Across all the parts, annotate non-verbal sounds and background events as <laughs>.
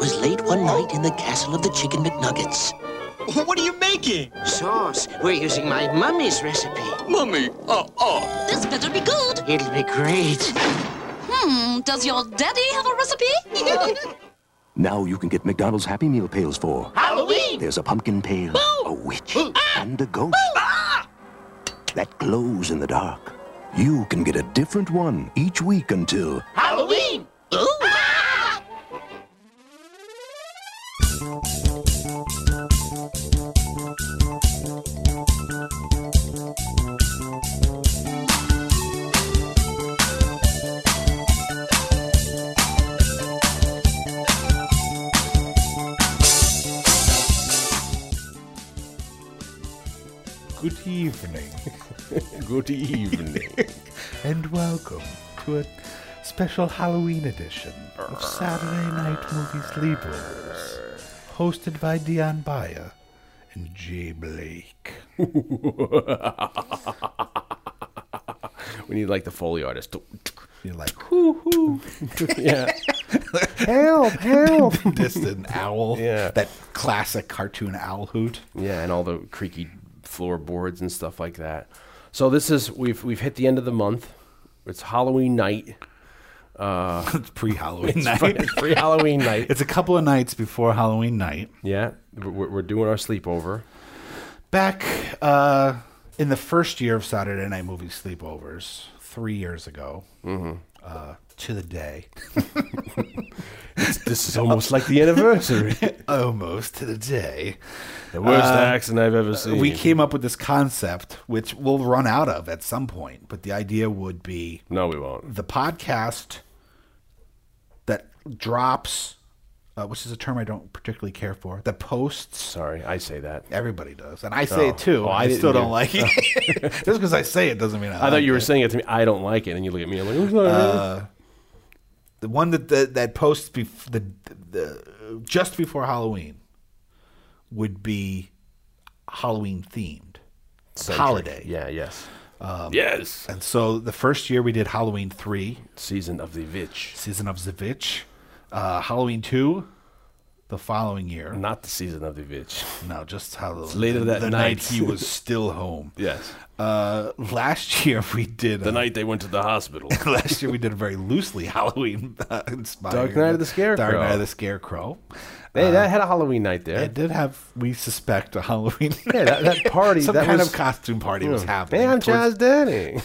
was late one night in the castle of the Chicken McNuggets. <laughs> What are you making? Sauce. We're using my mummy's recipe. Mummy, uh-uh. This better be good. It'll be great. Hmm, does your daddy have a recipe? <laughs> Now you can get McDonald's Happy Meal pails for Halloween! There's a pumpkin pail, a witch, and a ghost that glows in the dark. You can get a different one each week until Halloween! <laughs> Good evening, Good <laughs> evening. and welcome to a special Halloween edition of Saturday Night Movie Sleepers, hosted by Dion Baya and Jay Blake. <laughs> we need like the Foley artist. to- You're like, yeah. help, help! Distant owl. Yeah. That classic cartoon owl hoot. Yeah, and all the creaky floorboards and stuff like that. So this is we've we've hit the end of the month. It's Halloween night. Uh, <laughs> it's pre Halloween It's night. pre Halloween night. It's a couple of nights before Halloween night. Yeah, we're, we're doing our sleepover. Back uh, in the first year of Saturday Night Movie Sleepovers, three years ago, uh, to the day, <laughs> This is almost like the anniversary. <laughs> almost to the day, the worst uh, accent I've ever uh, seen. we came up with this concept, which we'll run out of at some point. But the idea would be no, we won't. the podcast that drops, uh, which is a term I don't particularly care for, that posts. Sorry, I say that. Everybody does, and I say Oh. it too. Oh, I I, still don't like it. <laughs> Just because I say it doesn't mean I, I like thought you were it. saying it to me. I don't like it, and you look at me. I'm like, "Who's that?" The one that that, that posts bef- the, the just before Halloween would be Halloween themed Centric. holiday. Yeah. Yes. yes. And so the first year we did Halloween three, Season of the Witch. season of the Witch. Uh, Halloween two, the following year. Not the season of the Witch. No, just Halloween. later that the night. he was still home. <laughs> Yes. Uh, last year we did The uh, night they went to the hospital. <laughs> last year we did a very loosely Halloween uh, inspired Dark Night of the Scarecrow. Dark Night of the Scarecrow. Hey, that uh, had a Halloween night there. It did have, we suspect, a Halloween. <laughs> Yeah, that, that party. Some that kind was, of costume party was hmm. happening. Hey, I'm towards- Charles <laughs> Durning.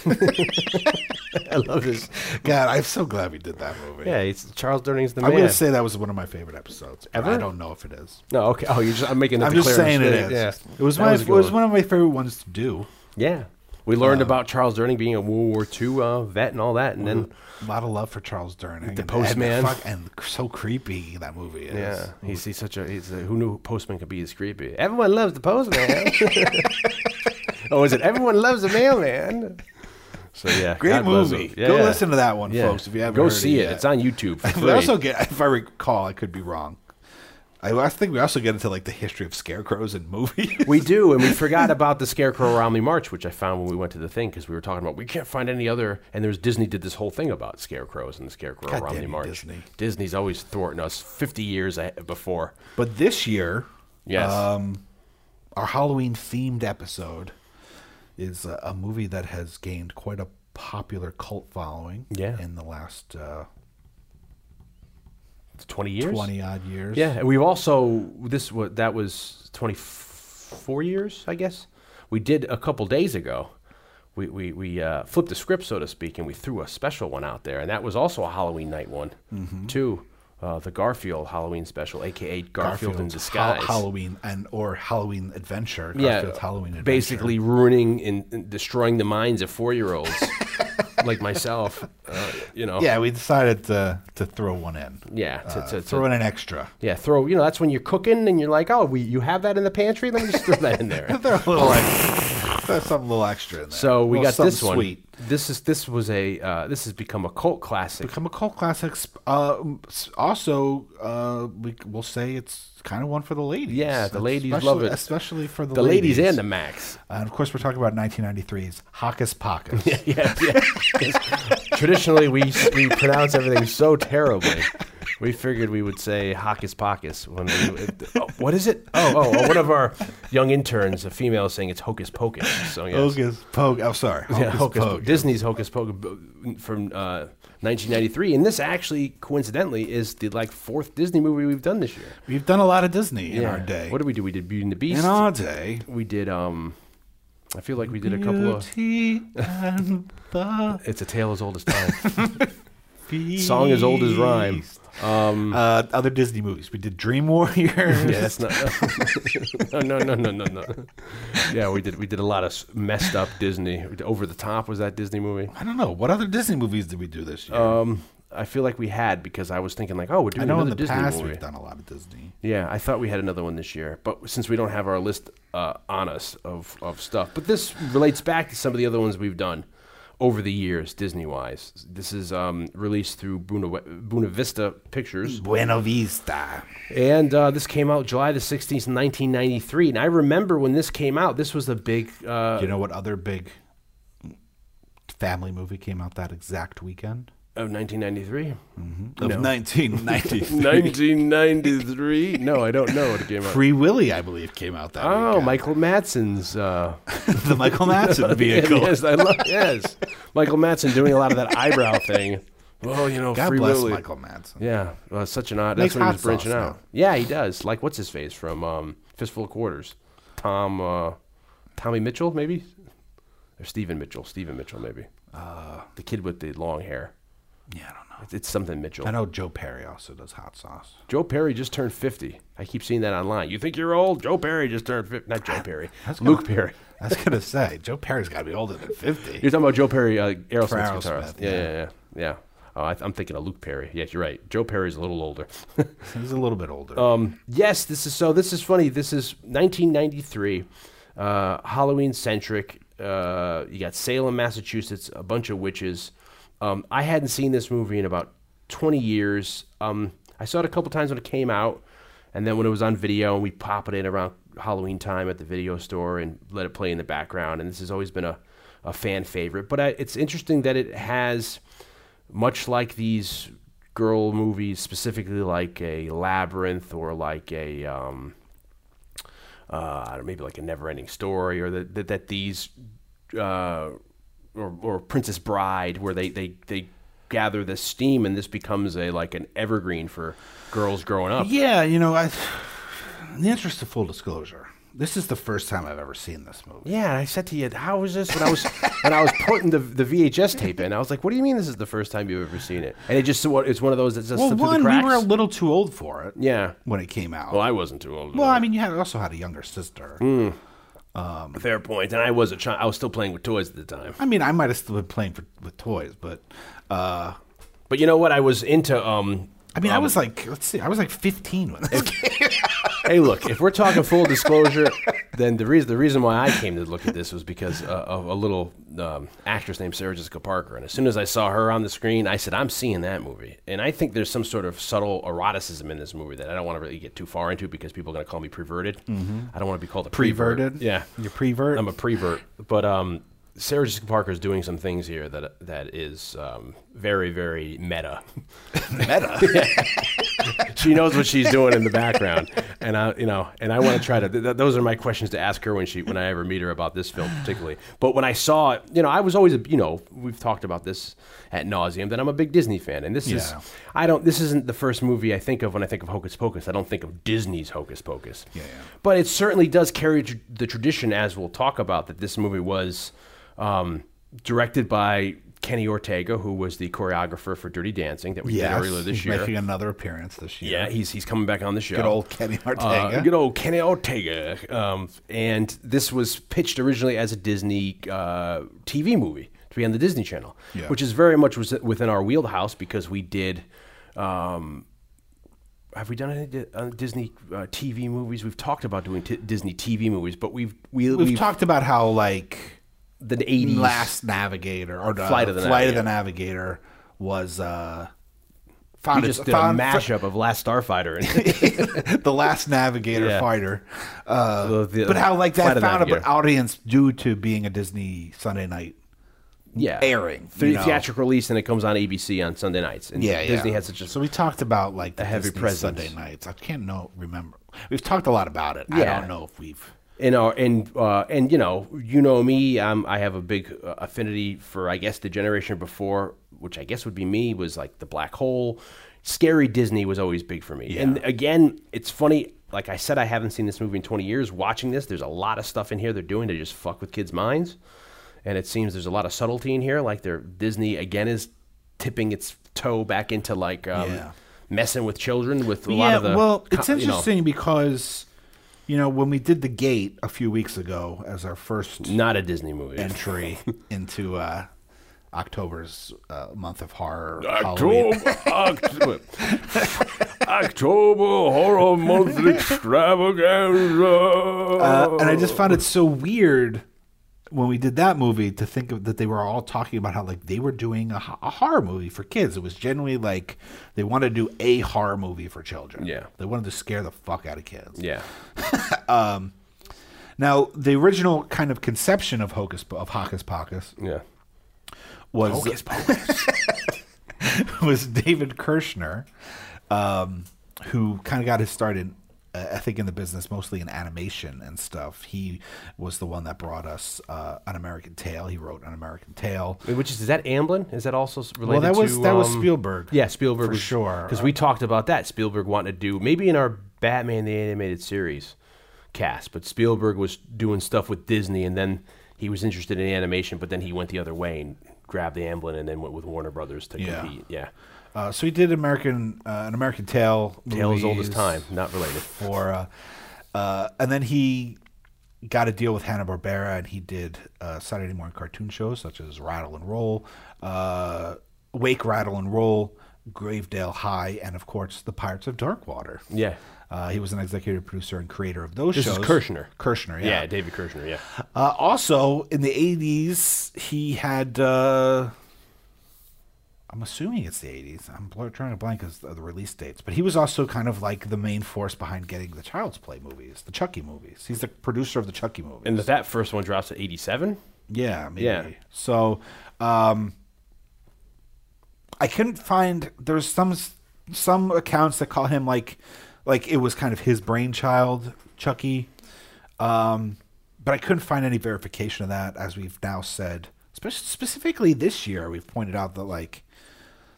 I love this. God, I'm so glad we did that movie. Yeah, it's Charles Durning's the movie. I'm man. going to say that was one of my favorite episodes. Ever? I don't know if it is. no, okay. Oh, you're just. I'm making. A I'm just saying it declarative Yeah, It was That my. a it was one. one of my favorite ones to do. Yeah, we learned about Charles Durning being a World War II uh, vet and all that, and then A lot of love for Charles Durning. The and- Postman. And, fuck- and so creepy that movie is. yeah, he's, he's such a. He's a, who knew Postman could be as creepy? Everyone loves the Postman. <laughs> oh, is it? Everyone loves the mailman. So yeah, Great God movie. Yeah, Go yeah. listen to that one, Yeah. folks, if you haven't Go see it it. It's on YouTube. For free. also get, if I recall, I could be wrong. I, think we also get into like the history of scarecrows in movies. <laughs> We do, and we <laughs> forgot about the Scarecrow Romney Marsh, which I found when we went to the thing because we were talking about we can't find any other. And there was Disney did this whole thing about scarecrows and the Scarecrow God Romney Marsh. Disney. Disney's always thwarting us fifty years before. But this year, Yes, um, our Halloween themed episode is a, a movie that has gained quite a popular cult following. Yeah. in the last uh, twenty years. twenty odd years. Yeah, and we've also this that was twenty four years, I guess. We did a couple days ago. We we we uh, flipped the script, so to speak, and we threw a special one out there, and that was also a Halloween night one Mm-hmm. too. Uh, the Garfield Halloween special, aka Garfield in disguise. Hal- Halloween and or Halloween Adventure. yeah, Halloween Adventure. basically ruining and, and destroying the minds of four year olds <laughs> like myself. Uh, you know, Yeah, we decided to to throw one in. yeah, to, Uh, to, to- throw in an extra. yeah, throw. You know, that's when you're cooking and you're like, oh, we you have that in the pantry. Let me just throw that in there. <laughs> Throw a little <laughs> extra. Throw something a little extra in there. So we got this one. Sweet. This is this was a uh, this has become a cult classic. Become a cult classic. Uh, also, uh, we will say it's kind of one for the ladies. Yeah, the ladies Especially- love it. especially for the, the ladies and the max. and of course we're talking about 1993's Hocus Pocus. <laughs> yeah, yeah. 'Cause Traditionally, we we pronounce everything so terribly. <laughs> we figured we would say Hocus Pocus when we. oh, what is it? Oh, oh, oh, one of our young interns, a female, is saying it's Hocus Pocus. So yes. Hocus Pocus. I'm sorry. Yeah, Hocus Pocus. Disney's Hocus Pocus from uh, 1993, and this actually, coincidentally, is the like fourth Disney movie we've done this year. We've done a lot of Disney in our day. What did we do? We did Beauty and the Beast. in our day? we did. Um, I feel like we did a couple of. Beauty and the It's a tale as old as time. <laughs> Song as old as rhyme. Um, Uh, other Disney movies. We did Dream Warriors. <laughs> yeah, that's not. <laughs> no, no, no, no, no, no. Yeah, we did. We did a lot of messed up Disney. Over the Top was that Disney movie. I don't know. What other Disney movies did we do this year? Um, I feel like we had because I was thinking like, oh, we're I doing know in another the Disney past movie. we've done a lot of Disney. Yeah, I thought we had another one this year, but since we don't have our list uh, on us of, of stuff, but this relates back to some of the other ones we've done over the years, Disney wise. This is um, released through Buena, Buena Vista Pictures, Buena Vista. and uh, this came out July the sixteenth, nineteen ninety three. And I remember when this came out, this was the big. Uh, Do you know what other big family movie came out that exact weekend? Of nineteen ninety three. Of 1993. Nineteen ninety three. No, I don't know what it came out. Free Willy, I believe, came out that Oh, weekend. Michael Madsen's. Uh, <laughs> the Michael Madsen <laughs> vehicle. yes, I love. Yes, Michael Madsen doing a lot of that eyebrow thing. Well, you know, God Free bless Willy. Michael Madsen. Yeah, well, such an odd. Makes That's when he hot was branching sauce out. now. Yeah, he does. Like what's his face from um, Fistful of Quarters? Tom, uh, Tommy Mitchell, maybe, or Stephen Mitchell. Stephen Mitchell, maybe. Uh, the kid with the long hair. Yeah, I don't know. It's, it's something Mitchell. I know Joe Perry also does hot sauce. Joe Perry just turned fifty. I keep seeing that online. You think you're old? Joe Perry just turned fifty. Not Joe Perry. That's Luke gonna- Perry. <laughs> I was gonna say Joe Perry's got to be older than fifty. You're talking about Joe Perry, uh, Aerosmith's For guitarist. Aerosmith, Yeah, yeah. yeah, yeah. yeah. Oh, I, I'm thinking of Luke Perry. Yes, you're right. Joe Perry's a little older. <laughs> He's a little bit older. um, yes, this is so. This is funny. This is 1993, uh, Halloween centric. Uh, you got Salem, Massachusetts, a bunch of witches. Um, I hadn't seen this movie in about 20 years. Um, I saw it a couple times when it came out, and then when it was on video, and we pop it in around Halloween time at the video store and let it play in the background. And this has always been a, a fan favorite. But I, it's interesting that it has, much like these girl movies, specifically like a Labyrinth or like a. Um, uh, maybe like a never-ending story, or that that, that these, uh, or, or Princess Bride, where they, they, they gather this steam and this becomes a like an evergreen for girls growing up. yeah, you know, I. In the interest of full disclosure, this is the first time I've ever seen this movie. Yeah, and I said to you, "How is this?" When I was when I was putting the the VHS tape in, I was like, "What do you mean this is the first time you've ever seen it?" And it just it's one of those that just Well, one, the we were a little too old for it yeah. when it came out. Well, I wasn't too old. Well, I mean, you had, also had a younger sister. Hmm. Fair point. And I was a child. I was still playing with toys at the time. I mean, I might have still been playing for, with toys, but uh, But you know what? I was into. um I mean, I was like, let's see, I was like 15 when this <laughs> came. Hey, look. If we're talking full disclosure, then the reason the reason why I came to look at this was because uh, of a little um, actress named Sarah Jessica Parker. And as soon as I saw her on the screen, I said, "I'm seeing that movie." And I think there's some sort of subtle eroticism in this movie that I don't want to really get too far into because people are going to call me perverted. I don't want to be called a prevert. Yeah, You're prevert? I'm a prevert, but um, Sarah Jessica Parker is doing some things here that that is um, very very meta. <laughs> Meta. <laughs> she knows what she's doing in the background, and I, you know, and I want to try to. Th- th- those are my questions to ask her when she, when I ever meet her about this film particularly. But when I saw it, you know, I was always, a, you know, we've talked about this at nauseum that I'm a big Disney fan, and this is, Yeah. I don't, this isn't the first movie I think of when I think of Hocus Pocus. I don't think of Disney's Hocus Pocus. Yeah, yeah. But it certainly does carry tr- the tradition, as we'll talk about, that this movie was um, directed by. Kenny Ortega, who was the choreographer for Dirty Dancing that we yes. did earlier this he's year. making another appearance this year. Yeah, he's he's coming back on the show. Good old Kenny Uh, Ortega. good old Kenny Ortega. Um, and this was pitched originally as a Disney uh, TV movie to be on the Disney Channel, Yeah. which is very much was within our wheelhouse because we did. Um, have we done any uh, Disney uh, TV movies? We've talked about doing t- Disney TV movies, but we've we, We've, we've talked about how, like, the eighties Last Navigator or uh, Flight of the Flight of the Navigator was uh, We founded, just did a found- mashup of Last Starfighter and <laughs> <laughs> the Last Navigator Yeah. fighter. Uh, The- the but how like that found an audience due to being a Disney Sunday night yeah airing, you know. theatrical release, and it comes on ABC on Sunday nights. And Yeah, Disney yeah. has such a So we talked about like the heavy Disney presence. Sunday nights. I can't know remember. We've talked a lot about it. I don't know if we've. In our and uh, and you know you know me um, I have a big uh, affinity for I guess the generation before which I guess would be me was like the black hole. Scary Disney was always big for me. And again it's funny like I said I haven't seen this movie in 20 years. Watching this there's a lot of stuff in here they're doing to just fuck with kids minds. And it seems there's a lot of subtlety in here like they're Disney again is tipping its toe back into like um, Yeah. messing with children with a lot yeah, of the well, it's you know, interesting because you know when we did the Gate a few weeks ago as our first not a Disney movie entry <laughs> into uh, October's uh, month of horror. October, October, October horror month <laughs> extravaganza. Uh, and I just found it so weird when we did that movie to think of that they were all talking about how like they were doing a, a horror movie for kids. It was genuinely like they wanted to do a horror movie for children. Yeah. they wanted to scare the fuck out of kids. yeah, <laughs> Now, the original kind of conception of Hocus of Hocus Pocus yeah. was <laughs> was David Kirshner, um, who kind of got his start in, I think, in the business mostly in animation and stuff. He was the one that brought us uh, an American Tale. He wrote an American Tale. Which is is that Amblin? Is that also related? related? that was- to, that was um, Spielberg. Yeah, Spielberg For sure. Because we talked about that. Spielberg wanted to do maybe in our Batman the animated series cast, but Spielberg was doing stuff with Disney, and then he was interested in animation, but then he went the other way and grabbed the Amblin, and then went with Warner Brothers to Yeah. compete. Yeah, Uh, so he did American uh, an American Tale. Tale as old as time, not related. For uh, uh, and then he got a deal with Hanna Barbera, and he did uh, Saturday morning cartoon shows such as Rattle and Roll, uh, Wake, Rattle and Roll, Gravedale High, and of course the Pirates of Darkwater. Yeah. Uh, he was an executive producer and creator of those shows. This is. Kirshner. Kirshner, Yeah, yeah. David Kirshner. Yeah. Uh, also, in the '80s, he had. Uh, I'm assuming it's the '80s. I'm bl- trying to blank as the the release dates, but he was also kind of like the main force behind getting the Child's Play movies, the Chucky movies. He's the producer of the Chucky movies. And that first one drops at 87. yeah, maybe. Yeah. So, um, I couldn't find. There's some some accounts that call him like like it was kind of his brainchild, Chucky. Um, but I couldn't find any verification of that, as we've now said. Spe- specifically this year, we've pointed out that like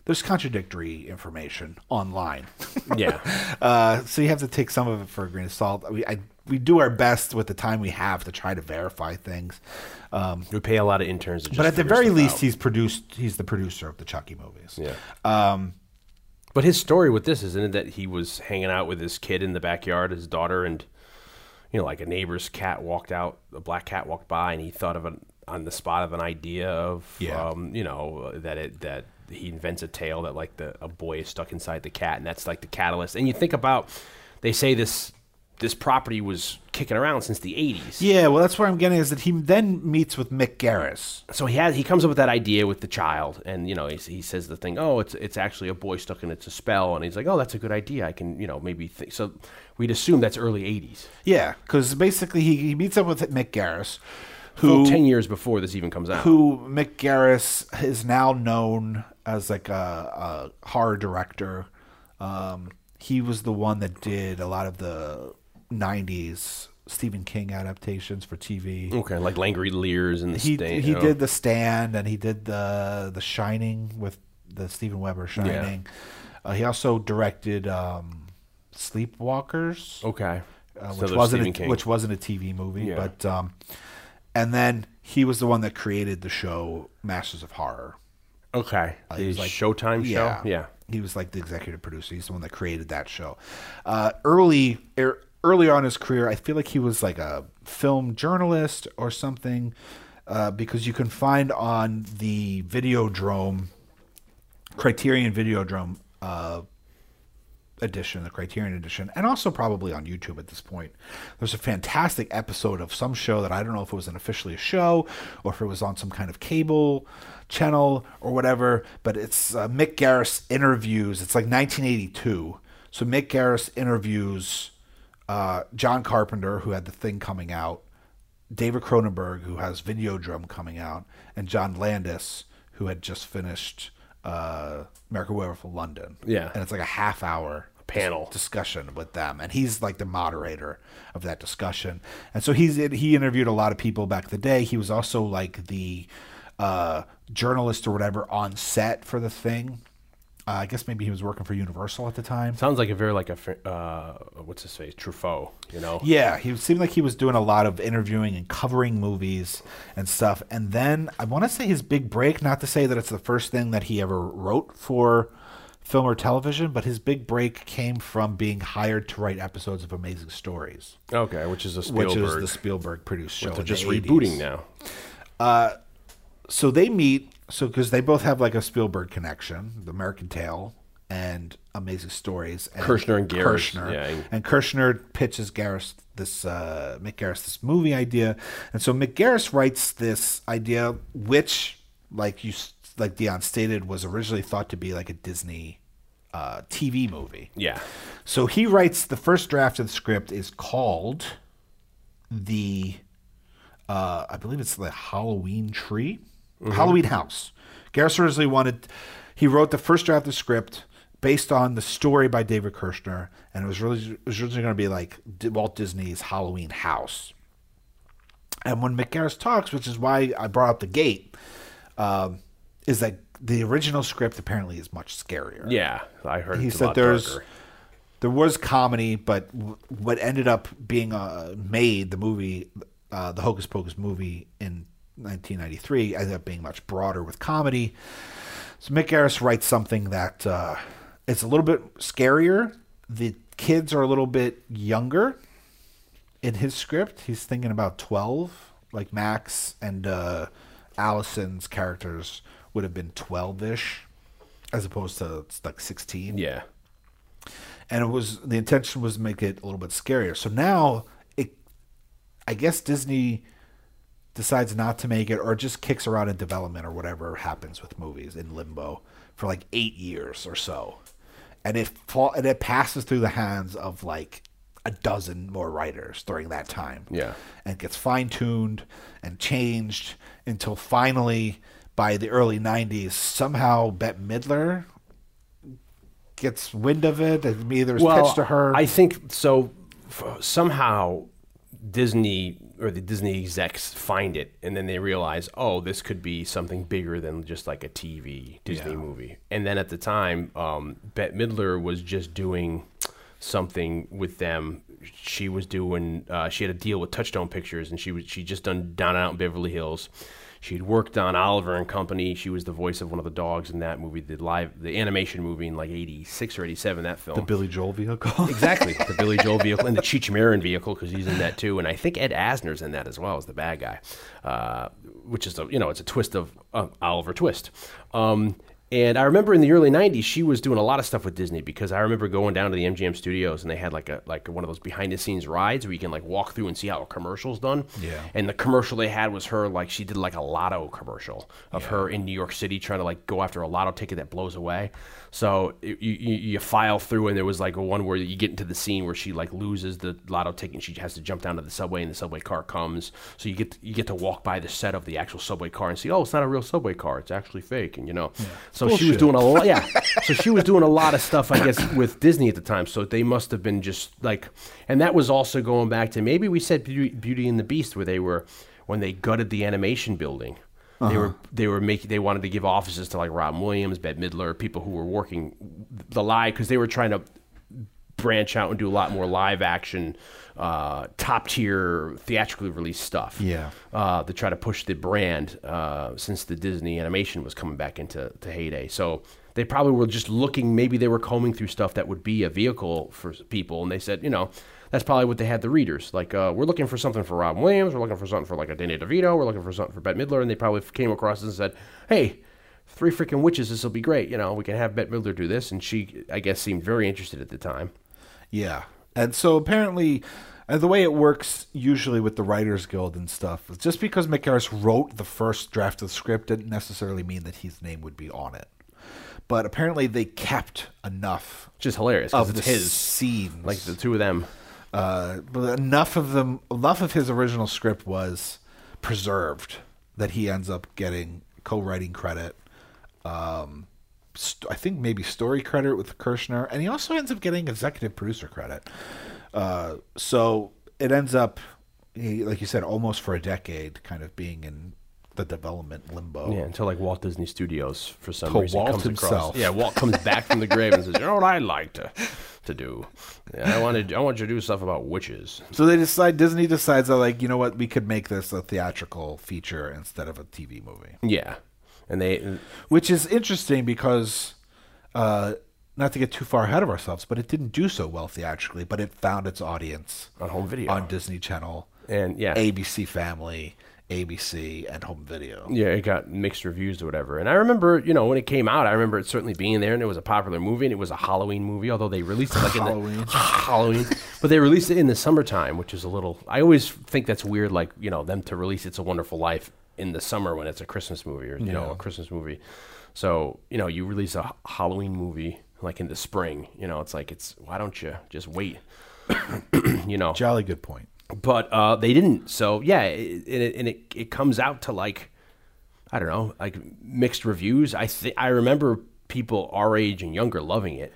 there's contradictory information online. <laughs> Yeah. <laughs> uh, so you have to take some of it for a grain of salt. We I, we do our best with the time we have to try to verify things. Um, we pay a lot of interns to just but at the very least, out. he's produced. He's the producer of the Chucky movies. Yeah. Um, But his story with this isn't it that he was hanging out with his kid in the backyard, his daughter, and you know, like a neighbor's cat walked out, a black cat walked by, and he thought of an on the spot of an idea of, Yeah. um, you know, that it that he invents a tale that like the a boy is stuck inside the cat, and that's like the catalyst. And you think about, they say this this property was kicking around since the '80s. yeah. Well, that's where I'm getting is that he then meets with Mick Garris. so he has he comes up with that idea with the child and you know he, he says the thing oh it's it's actually a boy stuck in it's a spell and he's like oh that's a good idea i can you know maybe think so we'd assume that's early 80s Yeah, because basically he, he meets up with Mick Garris, who 10 years before this even comes out who Mick Garris is now known as like a, a horror director. Um, he was the one that did a lot of the '90s Stephen King adaptations for TV. okay like Langoliers and the He Stain- he you know. did The Stand and he did the The Shining with the Steven Weber Shining. Uh, he also directed um, Sleepwalkers okay uh, which there's wasn't a, which wasn't a TV movie, Yeah. but um, and then he was the one that created the show Masters of Horror. okay he the was like- Showtime show yeah he was like the executive producer. He's the one that created that show. Uh, early er, early on his career, I feel like he was like a film journalist or something, uh, because you can find on the Videodrome, Criterion Videodrome uh, edition, the Criterion edition, and also probably on YouTube at this point. There's a fantastic episode of some show that I don't know if it was an officially a show or if it was on some kind of cable channel or whatever, but it's uh, Mick Garris interviews. It's like 1982. So Mick Garris interviews uh, John Carpenter, who had the thing coming out, David Cronenberg, who has Videodrome coming out, and John Landis, who had just finished uh, American Werewolf in London. Yeah. and it's like a half hour Panel. discussion with them, and he's like the moderator of that discussion. And so he's he interviewed a lot of people back in the day. He was also like the uh, journalist or whatever on set for the thing. Uh, I guess maybe he was working for Universal at the time. Sounds like a very like a uh, what's his face Truffaut, you know? Yeah, he seemed like he was doing a lot of interviewing and covering movies and stuff. And then I want to say his big break, not to say that it's the first thing that he ever wrote for film or television, but his big break came from being hired to write episodes of Amazing Stories, Okay, which is a Spielberg. which is the Spielberg produced show. they're just the rebooting 80s. now. So they meet, so because they both have like a Spielberg connection, The American Tale and Amazing Stories. And Kirshner and Garris, Kirshner. yeah. And Kirshner pitches Garris this, uh, Mick Garris this movie idea. And so Mick Garris writes this idea, which, like you, like Dion stated, was originally thought to be like a Disney uh, TV movie. Yeah, So he writes the first draft of the script is called the uh, I believe it's the Halloween tree, Halloween house. Garrison originally wanted he wrote the first draft of the script based on the story by David Kirshner, and it was really it was originally going to be like Walt Disney's Halloween house. And when Mick Garris talks, which is why I brought up the gate, um, is that the original script apparently is much scarier yeah. I heard he said there's darker. there was comedy, but w- what ended up being uh, made the movie, uh, the Hocus Pocus movie in 1993, ended up being much broader with comedy. So Mick Garris writes something that uh, it's a little bit scarier. The kids are a little bit younger in his script. He's thinking about 12, like Max and uh, Allison's characters would have been 12 ish, as opposed to like 16 Yeah, and it was the intention was to make it a little bit scarier. So now it, I guess Disney decides not to make it or just kicks around in development or whatever happens with movies in limbo for like eight years or so, and it fall and it passes through the hands of like a dozen more writers during that time. Yeah. and gets fine tuned and changed until finally by the early '90s somehow Bette Midler gets wind of it and either is pitched to her. I think so. F- somehow, Disney or the Disney execs find it, and then they realize, oh, this could be something bigger than just like a TV Disney Yeah. movie. And then at the time, um, Bette Midler was just doing something with them. She was doing. Uh, she had a deal with Touchstone Pictures, and she was she just done Down and Out in Beverly Hills. She'd worked on Oliver and Company. She was the voice of one of the dogs in that movie, the live, the animation movie in like '86 or '87. That film, the Billy Joel vehicle. <laughs> Exactly, the Billy Joel <laughs> vehicle and the Cheech Marin vehicle because he's in that too, and I think Ed Asner's in that as well as the bad guy, uh, which is a you know it's a twist of uh, Oliver Twist. Um, and I remember in the early '90s she was doing a lot of stuff with Disney because I remember going down to the MGM studios and they had like a like one of those behind the scenes rides where you can like walk through and see how a commercial's done. Yeah. And the commercial they had was her like she did like a lotto commercial of her in New York City trying to like go after a lotto ticket that blows away. So you, you you file through and there was like a one where you get into the scene where she like loses the lotto ticket and she has to jump down to the subway and the subway car comes. So you get you get to walk by the set of the actual subway car and see oh it's not a real subway car it's actually fake and you know. So she was doing a lot yeah. <laughs> so she was doing a lot of stuff I guess with Disney at the time. So they must have been just like and that was also going back to maybe we said Beauty, Beauty and the Beast where they were when they gutted the animation building. They were they were making they wanted to give offices to like Robin Williams, Bette Midler, people who were working the live because they were trying to branch out and do a lot more live action, uh, top tier theatrically released stuff. Yeah. uh, to try to push the brand uh, since the Disney animation was coming back into to heyday. So they probably were just looking. Maybe they were combing through stuff that would be a vehicle for people, and they said, you know. That's probably what they had the readers. Like, uh, we're looking for something for Robin Williams. We're looking for something for like a Danny DeVito. We're looking for something for Bette Midler. And they probably came across this and said, hey, three freaking witches, this will be great. You know, we can have Bette Midler do this. And she, I guess, seemed very interested at the time. Yeah. And so apparently, and the way it works usually with the Writers Guild and stuff, is just because Mick Garris wrote the first draft of the script didn't necessarily mean that his name would be on it. But apparently, they kept enough Which is hilarious of because it's his. scenes, Like the two of them. Uh, but enough of them, enough of his original script was preserved that he ends up getting co-writing credit. Um, st- I think maybe story credit with Kirshner, and he also ends up getting executive producer credit. Uh, so it ends up, like you said, almost for a decade, kind of being in the development limbo. Yeah, until like Walt Disney Studios for some To reason Walt comes himself. across. Yeah, Walt comes back from the grave and says, "You know what I'd like to to do? Yeah, I wanted I want you to do stuff about witches." So they decide Disney decides that like you know what we could make this a theatrical feature instead of a TV movie, Yeah, and they which is interesting because uh, not to get too far ahead of ourselves, but it didn't do so well theatrically, but it found its audience on home video on Disney Channel and yeah, ABC Family, ABC, and Home Video. Yeah, it got mixed reviews or whatever. And I remember, you know, when it came out, I remember it certainly being there, and it was a popular movie, and it was a Halloween movie. Although they released it like in Halloween. the <laughs> Halloween, but they released it in the summertime, which is a little. I always think that's weird, like you know, them to release "It's a Wonderful Life" in the summer when it's a Christmas movie or you know a Christmas movie. So you know, you release a Halloween movie like in the spring. You know, it's like it's why don't you just wait? <clears throat> you know, Jolly good point. But uh, they didn't. So yeah, it, and, it, it comes out to like I don't know, like mixed reviews. I think I remember people our age and younger loving it.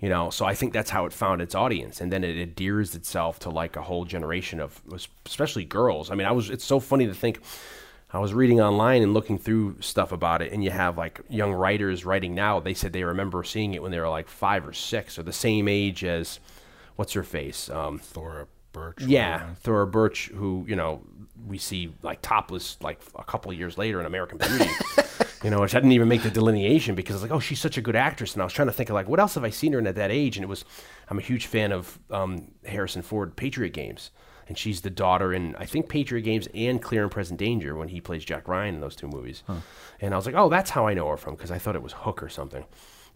You know, so I think that's how it found its audience, and then it adheres itself to like a whole generation of, especially girls. I mean, I was. It's so funny to think. I was reading online and looking through stuff about it, and you have like young writers writing now. They said they remember seeing it when they were like five or six, or the same age as what's her face, um, Birch. yeah, Thora Birch, who you know we see like topless like a couple of years later in American Beauty. <laughs> you know, which I didn't even make the delineation because I was like, oh, she's such a good actress, and I was trying to think of like what else have I seen her in at that age, and it was I'm a huge fan of um, Harrison Ford Patriot Games, and she's the daughter in I think Patriot Games and Clear and Present Danger when he plays Jack Ryan in those two movies, and I was like, oh, that's how I know her from because I thought it was Hook or something,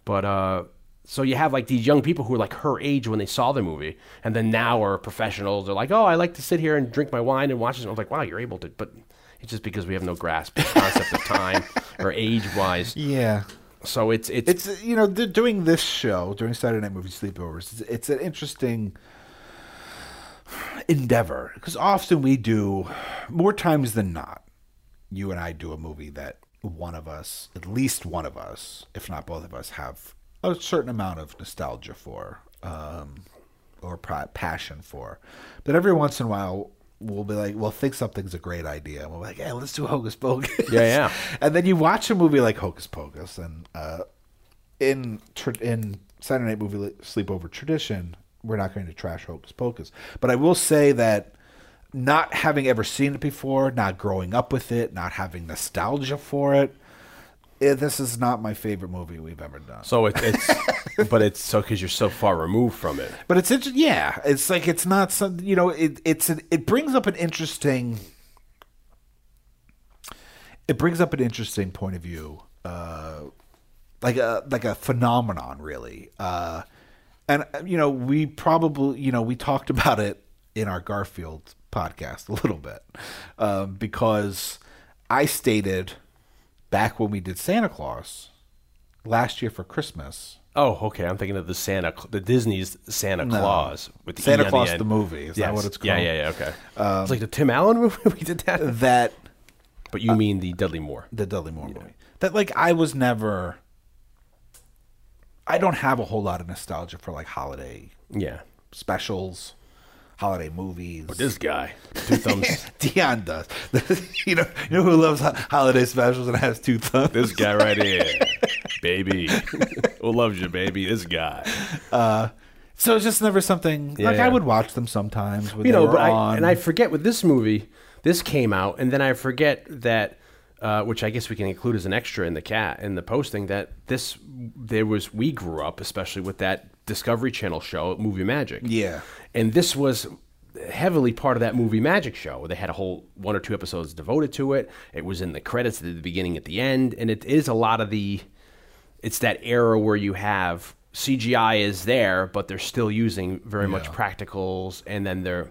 but. uh so you have like these young people who are like her age when they saw the movie, and then now are professionals. They're like, "Oh, I like to sit here and drink my wine and watch this." And I was like, "Wow, you're able to," but it's just because we have no grasp of the concept of time or age wise. Yeah. So it's it's, It's you know doing this show during Saturday Night Movie Sleepovers. It's, it's an interesting endeavor because often we do more times than not. You and I do a movie that one of us, at least one of us, if not both of us, have a certain amount of nostalgia for, um, or pa- passion for. But every once in a while, we'll be like, "Well, think something's a great idea." And we're like, "Yeah, let's do Hocus Pocus." Yeah, yeah. <laughs> and then you watch a movie like Hocus Pocus, and uh, in tr- in Saturday Night Movie Sleepover tradition, we're not going to trash Hocus Pocus. But I will say that not having ever seen it before, not growing up with it, not having nostalgia for it, this is not my favorite movie we've ever done. so it, it's <laughs> but it's so because you're so far removed from it. But it's inter- yeah, it's like it's not some you know it it's an, it brings up an interesting it brings up an interesting point of view, uh, like a like a phenomenon really, uh, and uh, you know we probably you know we talked about it in our Garfield podcast a little bit um, because I stated back when we did Santa Claus last year for Christmas. Oh, okay. I'm thinking of the Santa, the Disney's Santa No. Claus with the Santa E Claus end. the movie, is that what it's called? Um, yeah, yeah. Okay. it's like the Tim Allen <laughs> movie. we did that. That But you mean the Dudley Moore? the Dudley Moore movie. That like I was never. I don't have a whole lot of nostalgia for like holiday Yeah. specials, holiday movies. But this guy, <laughs> two thumbs. Dion does. <laughs> you know, you know who loves holiday specials and has two thumbs. this guy right here, <laughs> baby. Who loves you, baby? This guy. So it's just never something like I would watch them sometimes. When you they know, were but I, and I forget with this movie, this came out, and then I forget that, uh, which I guess we can include as an extra in the cat in the posting that this there was we grew up especially with that Discovery Channel show, Movie Magic. Yeah. And this was heavily part of that movie magic show. They had a whole one or two episodes devoted to it. It was in the credits at the beginning at the end. And it is a lot of the it's that era where you have CGI is there, but they're still using very much practicals, and then they're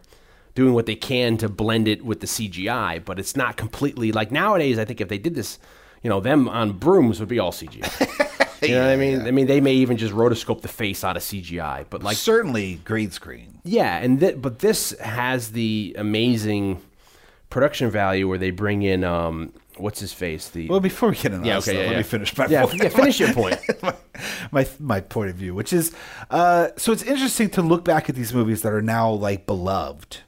doing what they can to blend it with the CGI, but it's not completely like nowadays. I think if they did this, you know, them on brooms would be all CGI. <laughs> <laughs> You know what I mean? yeah. I mean, they may even just rotoscope the face out of CGI, but like certainly green screen. Yeah, and th- but this has the amazing production value where they bring in um, what's his face the Well, before we get into Yeah, that okay, stuff, yeah, let yeah. me finish my yeah, point. yeah finish your point <laughs> my, my my point of view, which is uh, so it's interesting to look back at these movies that are now like beloved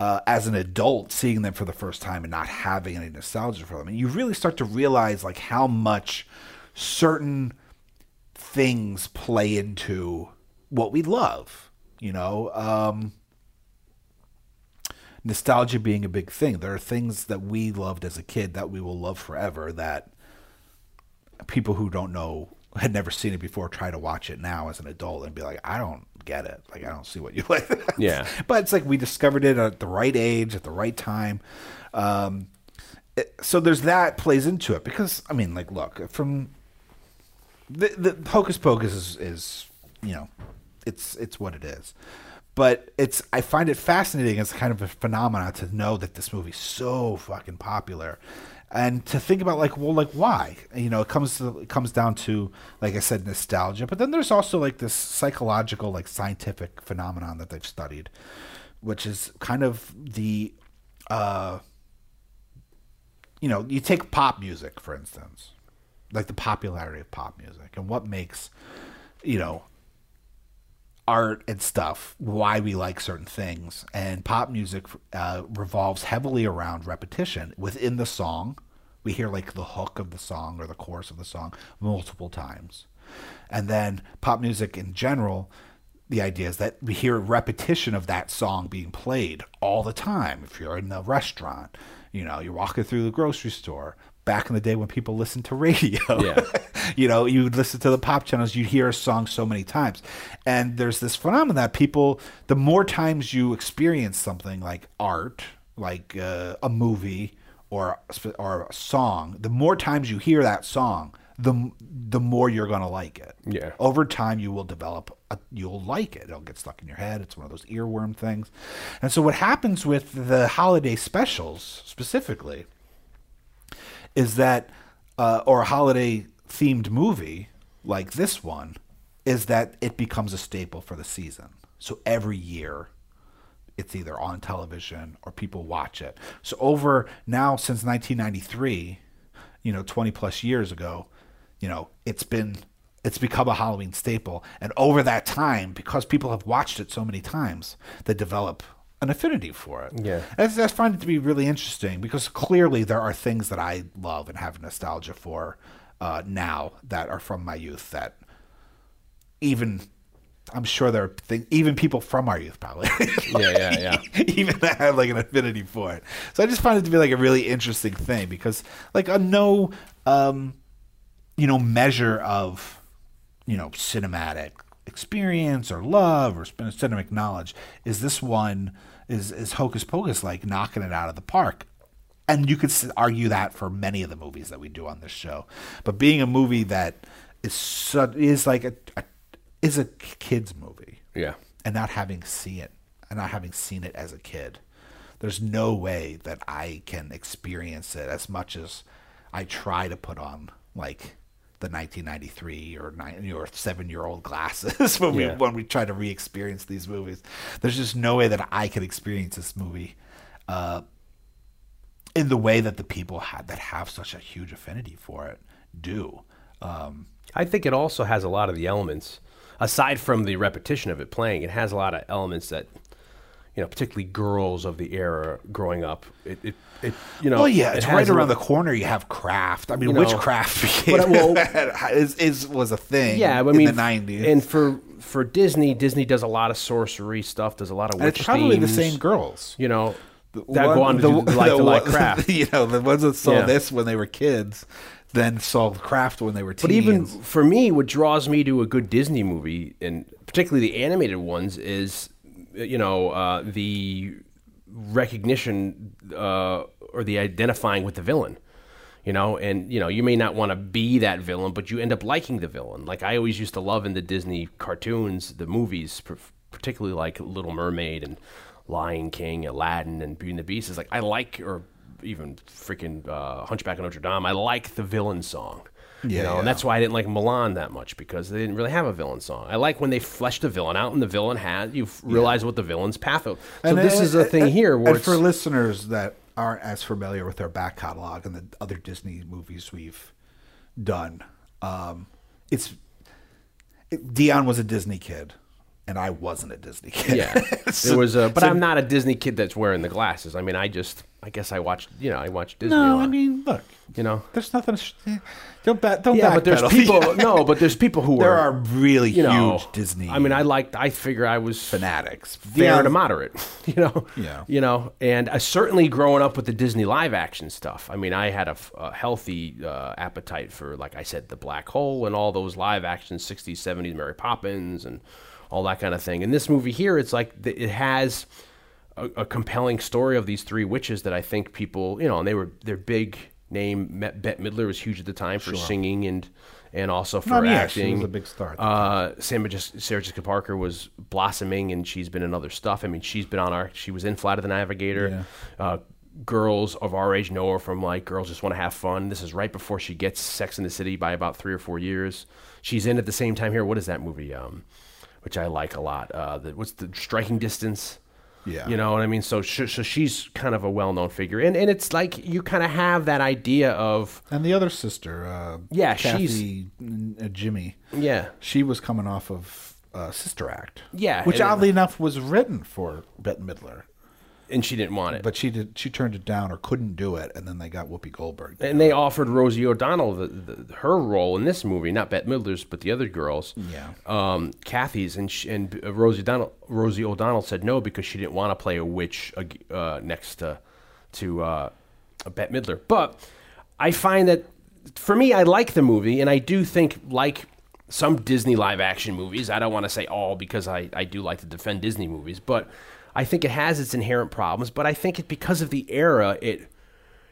uh, as an adult, seeing them for the first time and not having any nostalgia for them, and you really start to realize like how much certain things play into what we love. You know, um, nostalgia being a big thing. There are things that we loved as a kid that we will love forever that people who don't know had never seen it before try to watch it now as an adult and be like, I don't get it. Like I don't see what you <laughs> like. Yeah. but it's like we discovered it at the right age, at the right time. Um, it- so there's that plays into it because I mean, like, look from the the Hocus Pocus is, is you know, it's it's what it is. But it's I find it fascinating as kind of a phenomenon to know that this movie's so fucking popular, and to think about like well like why? You know it comes to, it comes down to like I said nostalgia, but then there's also like this psychological like scientific phenomenon that they've studied, which is kind of the uh, you know, you take pop music, for instance, like the popularity of pop music and what makes, you know, art and stuff, why we like certain things. And pop music uh, revolves heavily around repetition within the song. We hear like the hook of the song or the chorus of the song multiple times. And then pop music in general, the idea is that we hear repetition of that song being played all the time. If you're in a restaurant, you know, you're walking through the grocery store. Back in the day when people listened to radio, <laughs> Yeah. you know, you would listen to the pop channels, you'd hear a song so many times. And there's this phenomenon that people, the more times you experience something like art, like uh, a movie or a or a song, the more times you hear that song, the the more you're gonna like it. Yeah. Over time, you will develop. A, you'll like it. It'll get stuck in your head. It's one of those earworm things. And so, what happens with the holiday specials specifically is that, uh, or a holiday themed movie like this one, is that it becomes a staple for the season. So every year, it's either on television or people watch it. So over now since 1993, you know, 20 plus years ago, you know, it's been it's become a Halloween staple. And over that time, because people have watched it so many times, they develop an affinity for it. Yeah. I, I find it to be really interesting because clearly there are things that I love and have nostalgia for uh, now that are from my youth that even I'm sure there are things, even people from our youth probably <laughs> yeah yeah yeah even that have like an affinity for it. So I just find it to be like a really interesting thing because like a no um you know measure of you know cinematic experience or love or cinematic knowledge is this one is is Hocus Pocus like knocking it out of the park. And you could argue that for many of the movies that we do on this show, but being a movie that is su- is like a, a is a kids movie, yeah. And not having seen it and not having seen it as a kid there's no way that i can experience it as much as i try to put on like the 1993 or nine or seven year old glasses <laughs> when we when we try to re-experience these movies there's just no way that i could experience this movie uh, in the way that the people had that have such a huge affinity for it do um, I think it also has a lot of the elements, aside from the repetition of it playing, it has a lot of elements that, you know, particularly girls of the era growing up. It, it, it you know. Well, yeah, it's has right around the corner. You have craft. I mean, witchcraft <laughs> but, well- <laughs> is, is was a thing. Yeah, I in mean, the nineties, and for for Disney, Disney does a lot of sorcery stuff. Does a lot of And witch it's probably the same girls. You know, that One- go on to do, like to like one- craft. <laughs> You know, the ones that saw Yeah. this when they were kids, then saw craft when they were teens. But even for me, what draws me to a good Disney movie, and particularly the animated ones, is you know uh, the recognition uh, or the identifying with the villain. You know, and you know, you may not want to be that villain, but you end up liking the villain. Like I always used to love in the Disney cartoons, the movies, particularly like Little Mermaid and Lion King, Aladdin, and Beauty and the Beast. Is like I like, or even freaking uh, Hunchback of Notre Dame. I like the villain song you Yeah, know, yeah. and that's why I didn't like Mulan that much because they didn't really have a villain song. I like when they fleshed the villain out and the villain had you realize what the villain's path. Of. So And- this and- is a thing here where and for listeners that aren't as familiar with our back catalog and the other Disney movies we've done, um, it's it, Dion was a Disney kid, and I wasn't a Disney kid. yeah, So- <laughs> it was. A, but so- I'm not a Disney kid that's wearing the glasses. I mean, I just I guess I watched you know I watched Disney. No, I mean, look, you know. there's nothing. Don't bat. Don't Yeah, but there's people. <laughs> no, but there's people who are. There are are really you know, huge Disney. I mean, I liked. I figure I was fanatics. fair Dion's- to moderate, <laughs> you know. Yeah. You know, and I certainly growing up with the Disney live action stuff. I mean, I had a, f- a healthy uh, appetite for, like I said, the Black Hole and all those live action '60s, '70s, Mary Poppins, and all that kind of thing. And this movie here, it's like th- it has a, a compelling story of these three witches that I think people, you know, and they were they're big name. Bette Midler was huge at the time for singing and and also for mean, yeah, she acting. was a big star Uh, Sarah, Jessica, Sarah Jessica Parker was blossoming, and she's been in other stuff. I mean, she's been on our. She was in Flight of the Navigator. Uh, girls of our age know her from like Girls Just Want to Have Fun. This is right before she gets Sex in the City by about three or four years. She's in at the same time here. What is that movie? Um, which I like a lot. Uh, the, what's the Striking Distance? Yeah. You know what I mean? So, sh- so she's kind of a well-known figure, and and it's like you kind of have that idea of And the other sister, uh, Yeah, Kathy, she's- uh, Jimmy. yeah, She was coming off of uh, Sister Act. Yeah, which oddly enough was written for Bette Midler, and she didn't want it. but she did. She turned it down or couldn't do it, and then they got Whoopi Goldberg. And they offered Rosie O'Donnell the, the, her role in this movie, not Bette Midler's, but the other girls. Yeah. Um, Kathy's and she, and Rosie O'Donnell. Rosie O'Donnell said no because she didn't want to play a witch uh, next to to uh, Bette Midler. But I find that for me, I like the movie, and I do think like some Disney live action movies. I don't want to say all because I, I do like to defend Disney movies, but I think it has its inherent problems. But I think it because of the era, it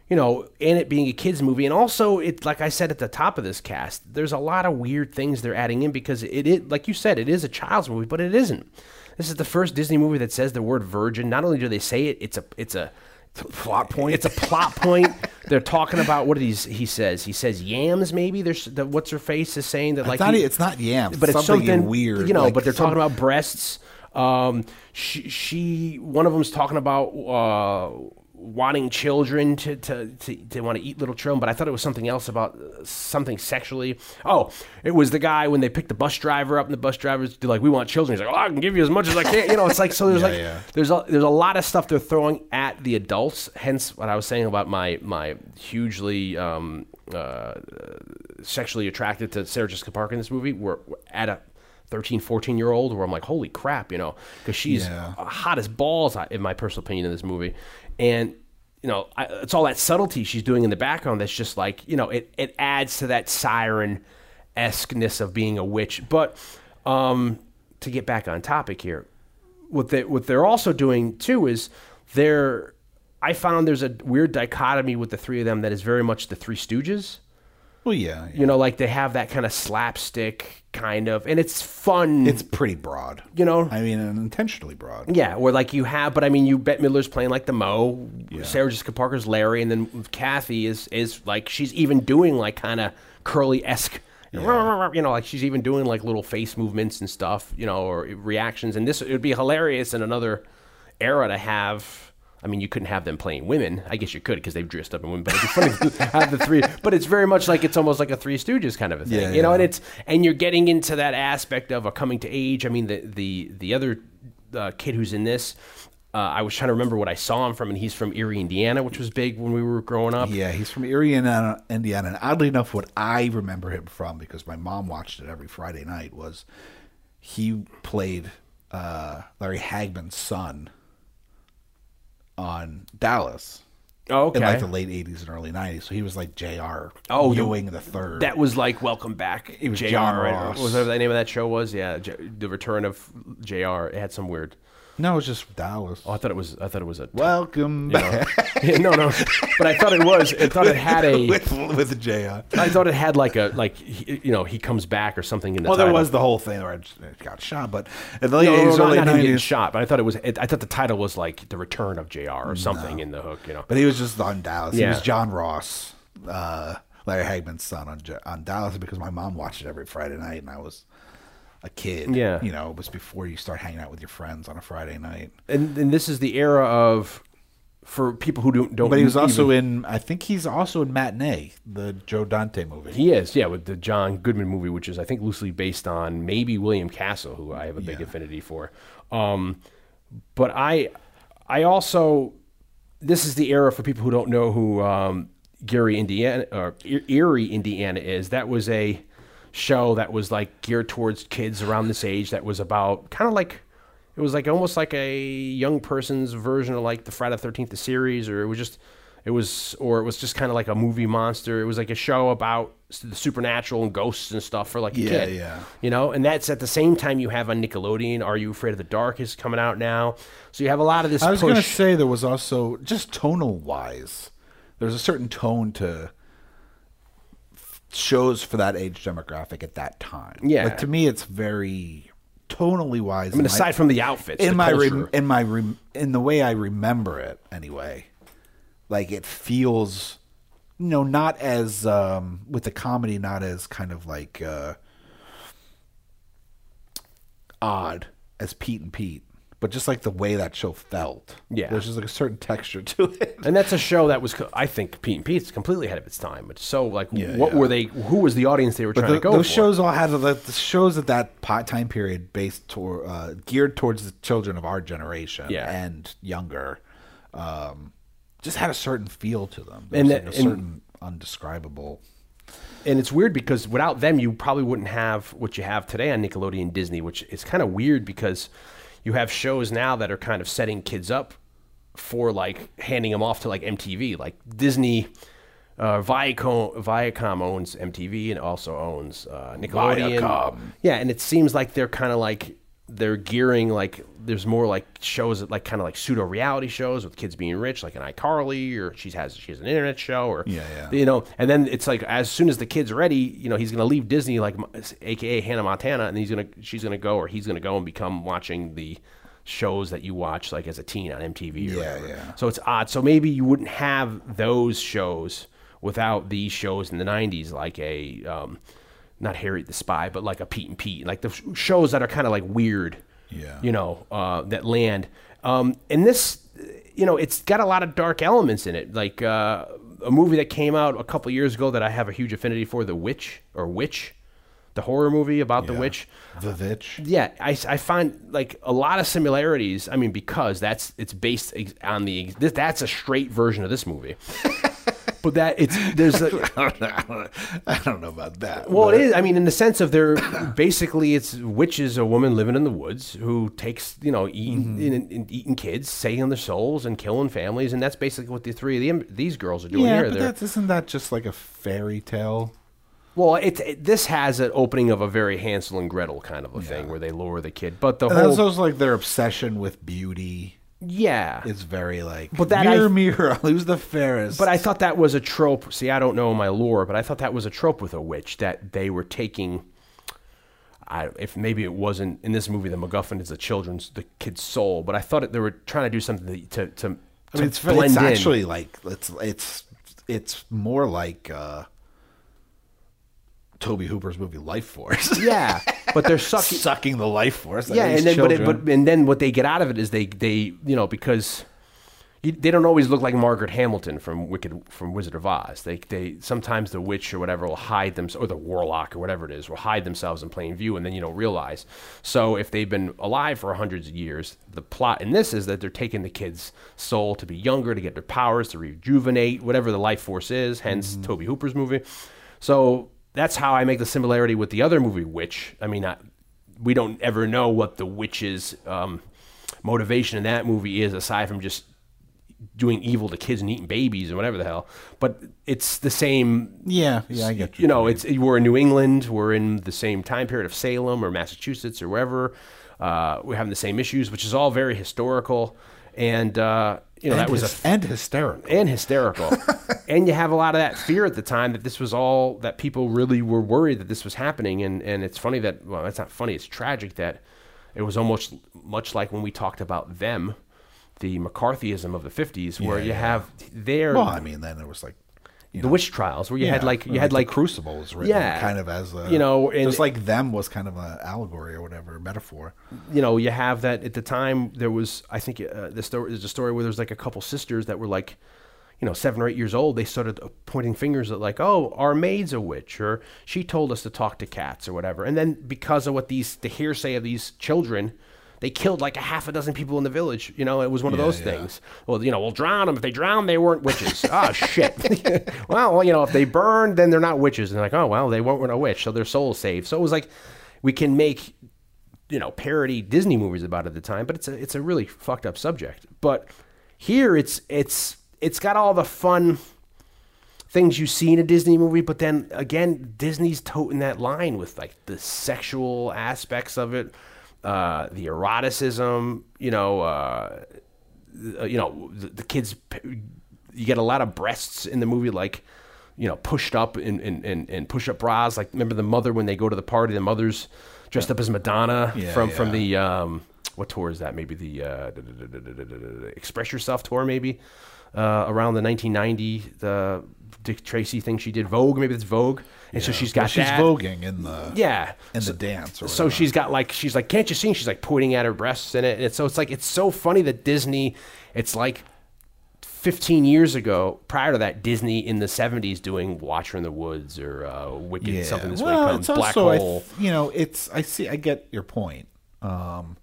you know, and it being a kids movie, and also it, like I said at the top of this cast, there's a lot of weird things they're adding in because it, it, like you said, it is a child's movie, but it isn't. This is the first Disney movie that says the word virgin. Not only do they say it, it's a, it's a plot point. It's a plot point. <laughs> They're talking about what did he, he says? He says yams. Maybe there's the, what's her face is saying that It's like not. he- it's not yams, but it's something, something weird. you know. like but they're some- talking about breasts. Um, she, she, one of them's talking about uh, wanting children to to, to, to want to eat little children. But I thought it was something else about uh, something sexually. Oh, it was the guy when they picked the bus driver up, and the bus driver's like, "We want children." He's like, "Oh, I can give you as much as I can." You know, it's like so. There's Yeah, like yeah. there's a there's a lot of stuff they're throwing at the adults. Hence, what I was saying about my my hugely um, uh, sexually attracted to Sarah Jessica Parker in this movie. We're, we're at a 13, 14 year old where I'm like, holy crap, you know, because she's Yeah. hot as balls, in my personal opinion, in this movie. And, you know, I, it's all that subtlety she's doing in the background that's just like, you know, it, it adds to that siren esqueness of being a witch. But um, to get back on topic here, what they what they're also doing too is they're I found there's a weird dichotomy with the three of them that is very much the Three Stooges. Well, yeah, yeah. You know, like they have that kind of slapstick kind of, and it's fun. it's pretty broad. you know, I mean, intentionally broad. yeah, where like you have, but I mean, you Bette Midler's playing like the Moe, Sarah Jessica Parker's Larry, and then Kathy is is like she's even doing like kind of curly esque. You know, like she's even doing like little face movements and stuff, you know, or reactions. And this it would be hilarious in another era to have. I mean, you couldn't have them playing women. I guess you could because they've dressed up in women. But it'd be funny to <laughs> have the three. But it's very much like it's almost like a Three Stooges kind of a thing, Yeah, you know. yeah. And it's and you're getting into that aspect of a coming to age. I mean, the the the other uh, kid who's in this, uh, I was trying to remember what I saw him from, and he's from Eerie, Indiana, which was big when we were growing up. Yeah, he's from Eerie, Indiana, Indiana. And oddly enough, what I remember him from, because my mom watched it every Friday night, was he played uh, Larry Hagman's son on Dallas Oh, okay. in like the late '80s and early '90s. So he was like Jr. Oh, Ewing the third. That was like Welcome Back. It was JR. John? Ross. Was whatever the name of that show was? Yeah, J- the Return of Jr. It had some weird. No, it was just Dallas. Oh, I thought it was. I thought it was a. Welcome you know. back <laughs> Yeah, no, no. But I thought it was. I thought it had a. <laughs> with with a J on. I thought it had like a like he- you know he comes back or something in the. Well, there was the whole thing where it got shot, but in the No, late no, '80s, no, early not him getting shot, but I thought it was. It, I thought the title was like the Return of Jr. or something in the hook. You know. But he was just on Dallas. He was John Ross, uh, Larry Hagman's son on on Dallas because my mom watched it every Friday night, and I was a kid. Yeah. you know, it was before you start hanging out with your friends on a Friday night. and, and this is the era of for people who don't don't. But he was also even- in. I think he's also in Matinee, the Joe Dante movie. He is, yeah, with the John Goodman movie, which is I think loosely based on maybe William Castle, who I have a big Yeah. affinity for. Um, but I, I also, this is the era for people who don't know who um, Gary, Indiana, or Eerie, Indiana is. That was a show that was like geared towards kids around this age. That was about kind of like. It was like almost like a young person's version of like the Friday the Thirteenth the series, or it was just, it was, or it was just kind of like a movie monster. It was like a show about the supernatural and ghosts and stuff for like a Yeah, kid. yeah. You know, and that's at the same time you have on Nickelodeon. Are you afraid of the dark is coming out now? So you have a lot of this. I was push. to say there was also just tonal wise, there's a certain tone to shows for that age demographic at that time. Yeah. like to me, it's very tonally wise. I mean, aside from the outfits, in the my rem- in my rem- in the way I remember it anyway, like it feels, you know, not as um, with the comedy, not as kind of like uh, odd as Pete and Pete, but just like the way that show felt. Yeah. there's just like a certain texture to <laughs> it. And that's a show that was, co- I think, Pete and Pete's completely ahead of its time. It's so like, Yeah, what yeah. were they? Who was the audience they were trying to go those for? shows all had the, the shows at that po- time period based toward uh, geared towards the children of our generation Yeah. and younger. Um, just had a certain feel to them. There And was that- like a and- certain undescribable. and it's weird because without them, you probably wouldn't have what you have today on Nickelodeon Disney, which is kind of weird because you have shows now that are kind of setting kids up for like handing them off to like MTV, like Disney. Uh, Viacom, Viacom owns MTV and also owns uh, Nickelodeon. Viacom. Yeah, and it seems like they're kind of like they're gearing like there's more like shows that like kind of like pseudo reality shows with kids being rich, like an iCarly, or she has she has an internet show, or Yeah, yeah. you know. And then it's like as soon as the kid's ready, you know, he's gonna leave Disney, like AKA Hannah Montana, and he's gonna she's gonna go or he's gonna go and become watching the shows that you watch like as a teen on MTV. Or Yeah, whatever. yeah. So it's odd. So maybe you wouldn't have those shows without these shows in the '90s, like a um, not Harriet the Spy, but like a Pete and Pete, like the shows that are kind of like weird. Yeah. You know, uh, that land. Um, and this, you know, it's got a lot of dark elements in it, like uh, a movie that came out a couple years ago that I have a huge affinity for, The Witch or Witch, the horror movie about the witch The Vitch. yeah I, I find like a lot of similarities i mean because that's it's based on the this, that's a straight version of this movie <laughs> but that it's there's a, <laughs> I don't know about that. well but- it is i mean in the sense of they're basically it's witch is a woman living in the woods who takes you know eating mm-hmm. and eating kids saving their souls and killing families and that's basically what the three of the, these girls are doing Yeah, here but isn't that just like a fairy tale? well it, it this has an opening of a very hansel and gretel kind of a thing where they lure the kid but the And whole that's also like their obsession with beauty yeah It's very like. But that mirror, I- mirror, who's the fairest? But I thought that was a trope. See, I don't know my lore, but I thought that was a trope with a witch that they were taking. I, if maybe it wasn't in this movie, the MacGuffin is the children's, the kid's soul. But I thought it, they were trying to do something to to, to, I mean, it's, blend it's in. actually like it's it's it's more like uh, Tobe Hooper's movie Life Force. yeah, but they're <laughs> sucking. sucking the life force. yeah, and then but, it, but and then what they get out of it is they they you know because. You, they don't always look like Margaret Hamilton from Wicked from Wizard of Oz. They they sometimes the witch or whatever will hide them or the warlock or whatever it is will hide themselves in plain view, and then you don't realize. So if they've been alive for hundreds of years, the plot in this is that they're taking the kid's soul to be younger, to get their powers, to rejuvenate, whatever the life force is. Hence mm-hmm. Tobe Hooper's movie. So that's how I make the similarity with the other movie, Witch. I mean, I, we don't ever know what the witch's um, motivation in that movie is, aside from just doing evil to kids and eating babies and whatever the hell. But it's the same. yeah, yeah, I get You You know, it's we're in New England. We're in the same time period of Salem or Massachusetts or wherever. Uh, we're having the same issues, which is all very historical. And uh, you know and that was a and hysterical. and hysterical. <laughs> and you have a lot of that fear at the time that this was all that people really were worried that this was happening. And and it's funny that well, it's not funny. It's tragic that it was almost much like when we talked about them, the McCarthyism of the '50s, where Yeah, you yeah. have their well, I mean, then it was like you the know, witch trials, where you had like you had the like crucibles Yeah. kind of as a You know, and- just like them was kind of an allegory or whatever metaphor. you know, you have that at the time. There was, I think, uh, the story. There's a story where there's like a couple sisters that were like, you know, seven or eight years old. They started uh, pointing fingers at like, oh, our maid's a witch, or she told us to talk to cats, or whatever. And then because of what these, the hearsay of these children. They killed like a half a dozen people in the village. You know, it was one of Yeah, those yeah. things. Well, you know, we'll drown them. If they drown, they weren't witches. oh, <laughs> shit. <laughs> well, well, you know, if they burn, then they're not witches. And like, oh, well, they weren't a witch, so their soul's saved. So it was like, we can make you know parody Disney movies about it at the time, but it's a it's a really fucked up subject. But here it's it's it's got all the fun things you see in a Disney movie, but then again, Disney's toting that line with like the sexual aspects of it, uh, the eroticism, you know, uh, uh, you know, the, the kids. You get a lot of breasts in the movie, like you know, pushed up in in, in, in push up bras. Like remember the mother when they go to the party, the mother's dressed up as Madonna Yeah, from from the um, what tour is that? Maybe the uh, Express Yourself tour, maybe uh, around the 1990 the Dick Tracy thing she did Vogue. Maybe it's Vogue, and so she's got Well, she's that. voguing in the Yeah, in so, the dance. Or so she's got like she's like, can't you see? She's like pointing at her breasts in it, and so it's like it's so funny that Disney. It's like 15 years ago, prior to that, Disney in the 70s doing Watcher in the Woods or uh, Wicked, something this well, way comes, Black also, Hole. th- you know, it's I see, I get your point, um,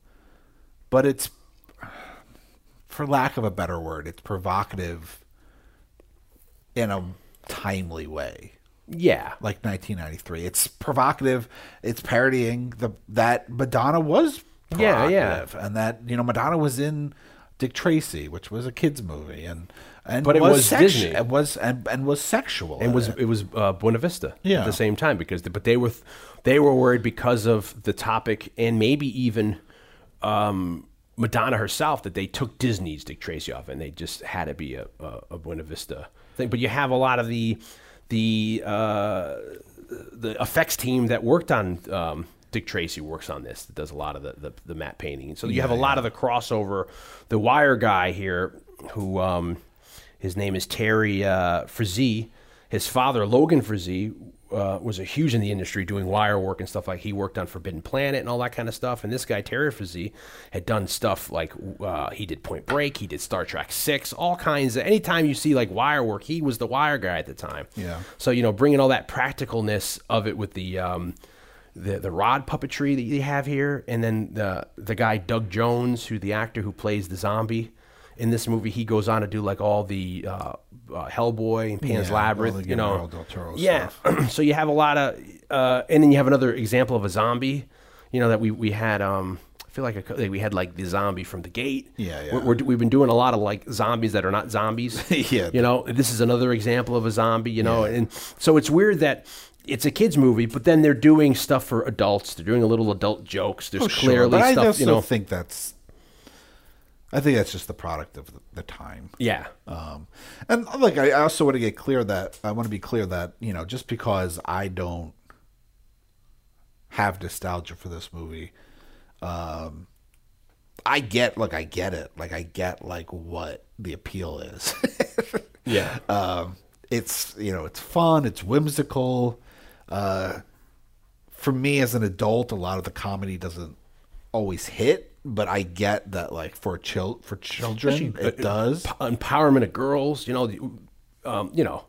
but it's, for lack of a better word, it's provocative in a timely way, yeah, like 1993. It's provocative. It's parodying the that Madonna was Yeah, yeah. provocative, and that you know Madonna was in Dick Tracy, which was a kids movie, and and But it was sexu- Disney. It was and, and was sexual. It was it. it was uh, Buena Vista Yeah. at the same time because but they were they were worried because of the topic and maybe even um, Madonna herself that they took Disney's Dick Tracy off and they just had to be a, a, a Buena Vista thing. But you have a lot of the the uh, the effects team that worked on um, Dick Tracy works on this. That does a lot of the, the, the matte painting. So you have a lot of the crossover. The Wire guy here, who um, his name is Terry uh, Frazee. His father, Logan Frazee, uh, was a huge in the industry doing wire work and stuff like he worked on Forbidden Planet and all that kind of stuff. And this guy Terry Frazee had done stuff like uh, he did Point Break, he did Star Trek Six, all kinds. of Anytime you see like wire work, he was the wire guy at the time. Yeah. So you know, bringing all that practicalness of it with the um, the the rod puppetry that you have here, and then the the guy Doug Jones, who the actor who plays the zombie in this movie, he goes on to do like all the uh, uh, Hellboy and Pan's Yeah, Labyrinth, you know. Yeah. <clears throat> so you have a lot of, uh, and then you have another example of a zombie, you know, that we we had. Um, I feel like, a, like we had like the zombie from the gate. Yeah, yeah. We're, we're, we've been doing a lot of like zombies that are not zombies. <laughs> Yeah. You know, this is another example of a zombie. You know, and so it's weird that it's a kids movie, but then they're doing stuff for adults. They're doing a little adult jokes. There's Oh, sure, clearly but I stuff. also You know, think that's. I think that's just the product of the, time. yeah. Um, and like, I also want to get clear that I want to be clear that you know, just because I don't have nostalgia for this movie, um, I get like I get it, like I get like what the appeal is. <laughs> Yeah. um, it's you know, it's fun, it's whimsical. Uh, for me as an adult, a lot of the comedy doesn't always hit, but I get that like for chil- for children, Especially, it uh, does empowerment of girls. You know, um, you know.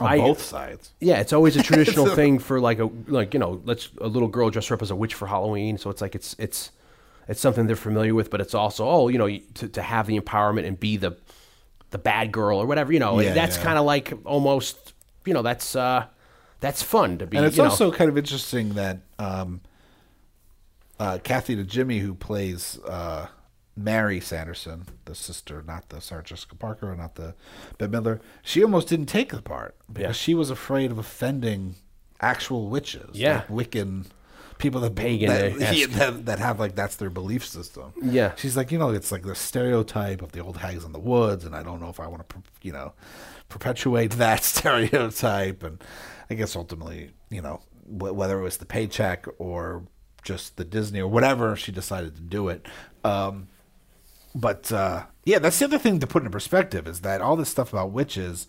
on I- both sides. Yeah, it's always a <laughs> traditional thing for like a like you know, let's a little girl dress her up as a witch for Halloween. So it's like it's it's it's something they're familiar with, but it's also oh you know to, to have the empowerment and be the the bad girl or whatever you know. Yeah, that's yeah. kind of like almost you know that's uh that's fun to be. And it's you know. also kind of interesting that um, uh, Kathy Najimy, who plays uh, Mary Sanderson, the sister, not the Sarah Jessica Parker, or not the Bette Midler, she almost didn't take the part because Yeah. she was afraid of offending actual witches, Yeah. like Wiccan people that Pagan-esque. that, <laughs> that, that have like that's their belief system. Yeah. she's like, you know, it's like the stereotype of the old hags in the woods, and I don't know if I want to, you know, perpetuate <laughs> that stereotype. And I guess ultimately, you know, wh- whether it was the paycheck or just the Disney or whatever, she decided to do it. Um, but uh, yeah, that's the other thing to put into perspective is that all this stuff about witches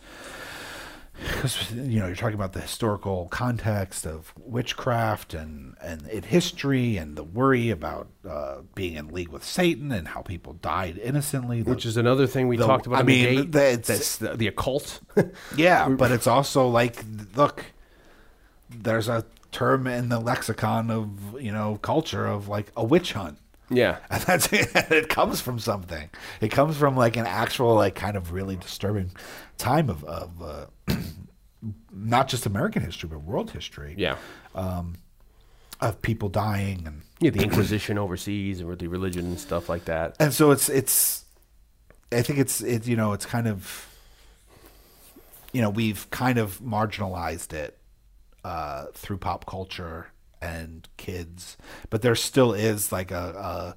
because you know you're talking about the historical context of witchcraft and and it history and the worry about uh, being in league with Satan and how people died innocently, the- Which is another thing we the- talked about I mean, the That's the, the occult. yeah, <laughs> but it's also like look, there's a term in the lexicon of you know culture of like a witch hunt. yeah. <laughs> And that's it comes from something. It comes from like an actual like kind of really disturbing time of of uh, <clears throat> not just American history but world history. Yeah. um, Of people dying and Yeah, the <clears throat> Inquisition overseas and with the religion and stuff like that. and so it's it's I think it's it you know it's kind of you know we've kind of marginalized it uh, through pop culture and kids, but there still is like a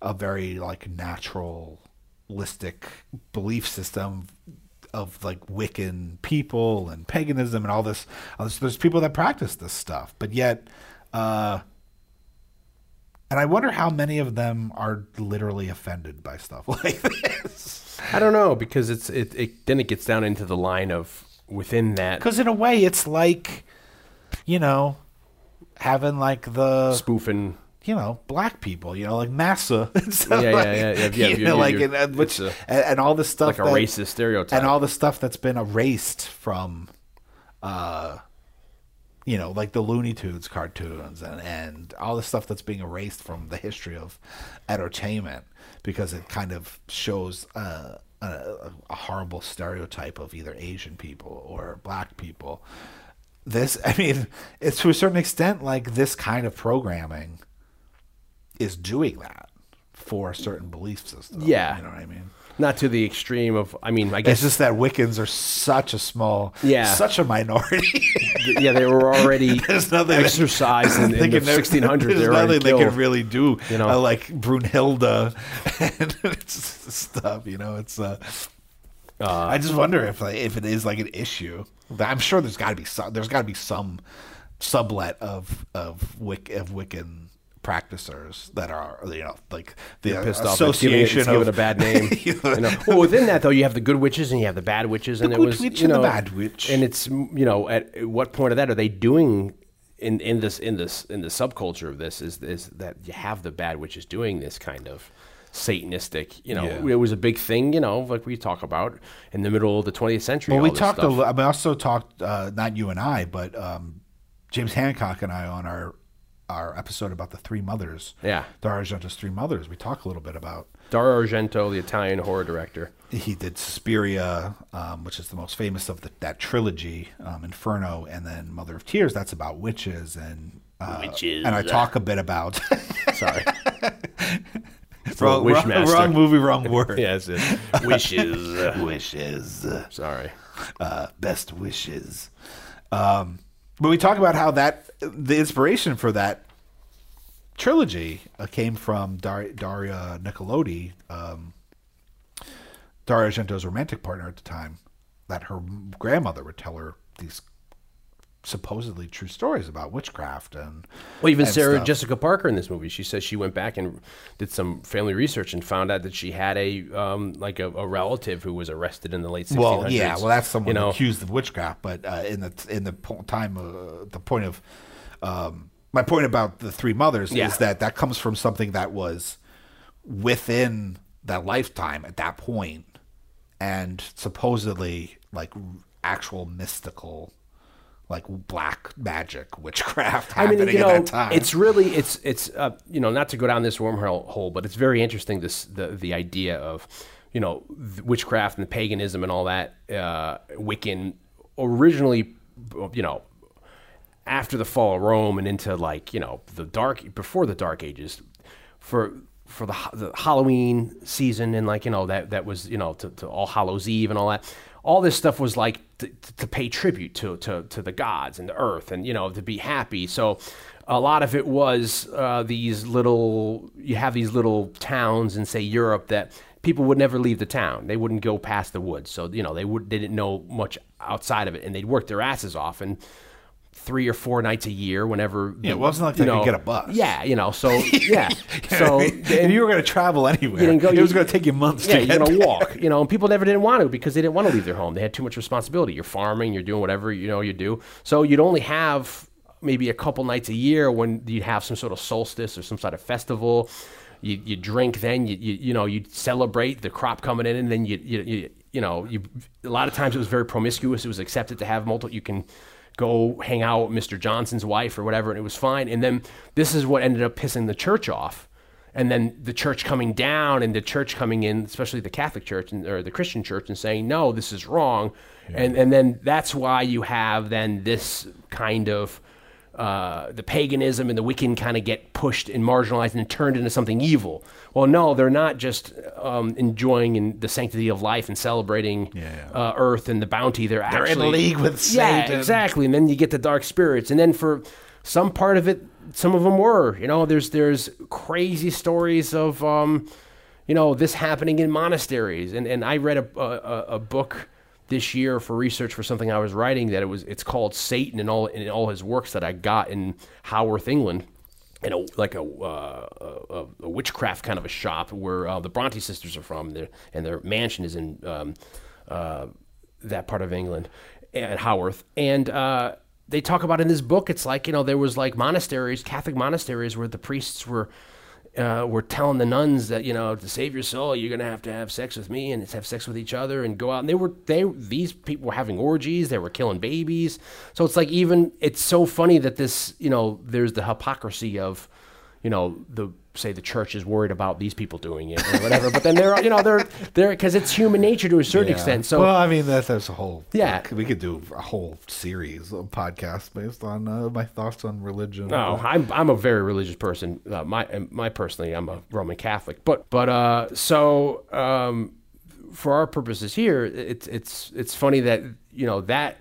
a, a very like naturalistic belief system of like Wiccan people and paganism and all this. all this- There's people that practice this stuff, but yet. Uh, and I wonder how many of them are literally offended by stuff <laughs> like this. I don't know because it's it, it then it gets down into the line of within that Because in a way, it's like, you know, having like the spoofing. you know black people, you know, like massa <laughs> and stuff. Yeah, yeah, like, yeah, yeah, yeah, you know, like and, and which a- and all the stuff like a that- racist stereotype. and all the stuff that's been erased from, uh, you know, like the Looney Tunes cartoons and and all the stuff that's being erased from the history of entertainment because it kind of shows uh, a, a horrible stereotype of either Asian people or black people. This, <laughs> I mean, it's to a certain extent like this kind of programming is doing that for a certain belief system. Yeah. you know what I mean. Not to the extreme of. I mean, I guess It's just that Wiccans are such a small, Yeah. such a minority. yeah, they were already <laughs> exercised in, in <laughs> the 1600s. There's They nothing they can really do. You know. uh, like Brunhilde and stuff. You know, it's. Uh, Uh, I just wonder if like, if it is like an issue. I'm sure there's got to be some. There's got to be some sublet of of Wic of Wiccan practicers that are you know like the pissed off. It's giving it, association it's giving it a bad name. <laughs> You know. Well, within that though, you have the good witches and you have the bad witches, and The it good was witch you and the know, bad witch. And it's you know at at what point of that are they doing? In, in this in this in the subculture of this is is that you have the bad witches doing this kind of satanistic you know Yeah. it was a big thing you know like we talk about in the middle of the 20th century Well, we talked. A, stuff. li- I mean, also talked. Uh, not you and I, but um, James Hancock and I on our our episode about the three mothers. Yeah. Dario Argento's three mothers. We talk a little bit about. Dario Argento the Italian horror director He did Suspiria, um, which is the most famous of the, that trilogy, um, Inferno, and then Mother of Tears. That's about witches and uh, Witches. And I talk a bit about sorry <laughs> wrong, wrong, wrong movie, wrong <laughs> word. yes, <laughs> wishes Wishes. sorry uh, best wishes. Um, but we talk about how that the inspiration for that trilogy uh, came from Dar- Daria Nicolodi, um, Dario Argento's romantic partner at the time. That her grandmother would tell her these supposedly true stories about witchcraft and Well, even and Sarah stuff. Jessica Parker in this movie, she says she went back and did some family research and found out that she had a um, like a, a relative who was arrested in the late 1600s. Well, yeah, well, that's someone you know. accused of witchcraft, but uh, in the in the time, uh, the point of um, my point about the three mothers Yeah. is that that comes from something that was within that lifetime at that point, and supposedly like actual mystical, like black magic witchcraft <laughs> I mean, you at know, that time. it's really it's it's uh, you know not to go down this wormhole hole, but it's very interesting this the the idea of you know witchcraft and paganism and all that uh, Wiccan originally you know after the fall of Rome and into like you know the dark before the Dark Ages for for the, the Halloween season and like you know that that was you know to, to All Hallows Eve and all that. All this stuff was like to, to pay tribute to, to to the gods and the earth and you know to be happy. So a lot of it was uh, these little you have these little towns in say Europe that people would never leave the town. They wouldn't go past the woods. So you know they would they didn't know much outside of it and they'd work their asses off and three or four nights a year whenever Yeah, it wasn't like you they could get a bus. yeah you know so <laughs> yeah so I mean? and you were going to travel anywhere. You didn't go- it was going to take you months yeah, to you're gonna walk, you know, and people never didn't want to because they didn't want to leave their home. They had too much responsibility. You're farming, you're doing whatever you know you do. So you'd only have maybe a couple nights a year when you'd have some sort of solstice or some sort of festival. You you drink then you you, you know you celebrate the crop coming in, and then you you you, you know you a lot of times it was very promiscuous. It was accepted to have multiple. You can go hang out with Mr. Johnson's wife or whatever, and it was fine. And then this is what ended up pissing the church off. And then the church coming down and the church coming in, especially the Catholic Church and, or the Christian Church, and saying, no, this is wrong. And, and then that's why you have then this kind of uh, the paganism and the Wiccan kind of get pushed and marginalized and turned into something evil. Well, no, they're not just um, enjoying in the sanctity of life and celebrating yeah. Uh, Earth and the bounty. They're, They're in actually league with yeah, exactly. And then you get the dark spirits, and then for some part of it, some of them were. You know, there's there's crazy stories of um, you know this happening in monasteries, and and I read a a, a book this year for research for something I was writing that it was it's called Satan and all in all his works that I got in Haworth, England. In a like a, uh, a a witchcraft kind of a shop where uh, the Bronte sisters are from, their, and their mansion is in um, uh, that part of England, at Haworth, and uh, they talk about in this book. It's like you know there was like monasteries, Catholic monasteries, where the priests were uh, were telling the nuns that you know to save your soul, you're gonna have to have sex with me and have sex with each other and go out. And they were they these people were having orgies. They were killing babies. So it's like even it's so funny that this you know there's the hypocrisy of you know the say the church is worried about these people doing it or whatever. but then they're you know they're they're because it's human nature to a certain Yeah. extent. So well, I mean, that, that's a whole. Yeah. we could do a whole series of podcasts based on uh, my thoughts on religion. No, I'm I'm a very religious person. Uh, my my personally, I'm a Roman Catholic. But but uh, so um, for our purposes here, it's it's it's funny that you know that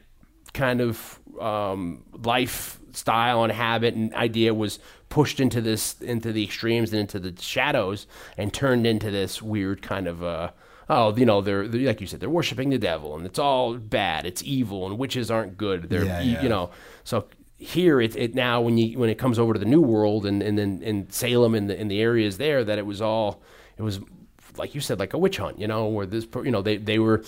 kind of um, lifestyle and habit and idea was pushed into this into the extremes and into the shadows and turned into this weird kind of uh, oh you know they're, they're like you said they're worshiping the devil and it's all bad it's evil and witches aren't good they're Yeah, yeah. you know so here it, it now when you when it comes over to the new world and and then in Salem and the in the areas there that it was all it was like you said like a witch hunt you know where this you know they they were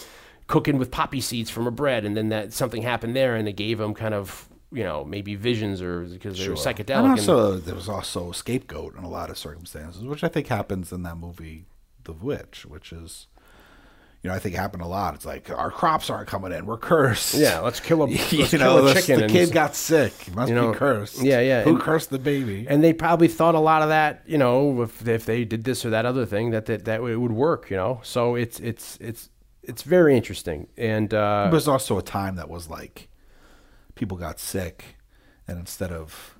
cooking with poppy seeds from a bread and then that something happened there and it gave them kind of you know maybe visions or because they were psychedelic And and- also, there was also a scapegoat in a lot of circumstances, which I think happens in that movie, The Witch, which is, you know, I think happened a lot. It's like our crops aren't coming in, we're cursed. yeah let's kill a <laughs> let's you kill know, a the, chicken the and kid got sick. He must you know, be cursed. yeah, yeah, Who and- cursed the baby? and they probably thought a lot of that, you know, if if they did this or that other thing, that that, that it would work, you know. So it's it's it's it's very interesting, and uh, It was also a time that was like people got sick, and instead of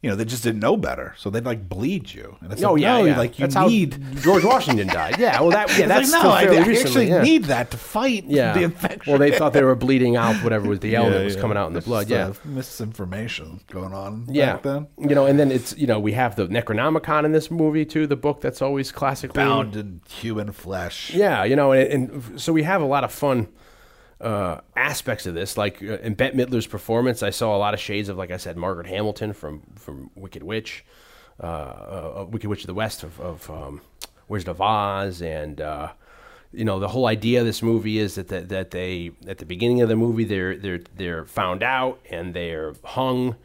you know they just didn't know better, so they'd like bleed you. And it's oh like, yeah, no, yeah. like you that's need. George Washington died. Yeah, well that <laughs> yeah that's like, no, I, recently. actually yeah. need that to fight yeah. the infection. Well, they thought they were bleeding out whatever was the <laughs> L that was coming out in the blood. Yeah. misinformation going on Yeah, then. you know, and then it's you know we have the Necronomicon in this movie too, the book that's always classically Bound in human flesh. Yeah, you know, and, and so we have a lot of fun uh, aspects of this. Like uh, in Bette Midler's performance, I saw a lot of shades of, like I said, Margaret Hamilton from from Wicked Witch, uh, uh, Wicked Witch of the West of, of um, Wizard of Oz, and uh, you know the whole idea of this movie is that that, that they at the beginning of the movie they're they're they're found out and they're hung.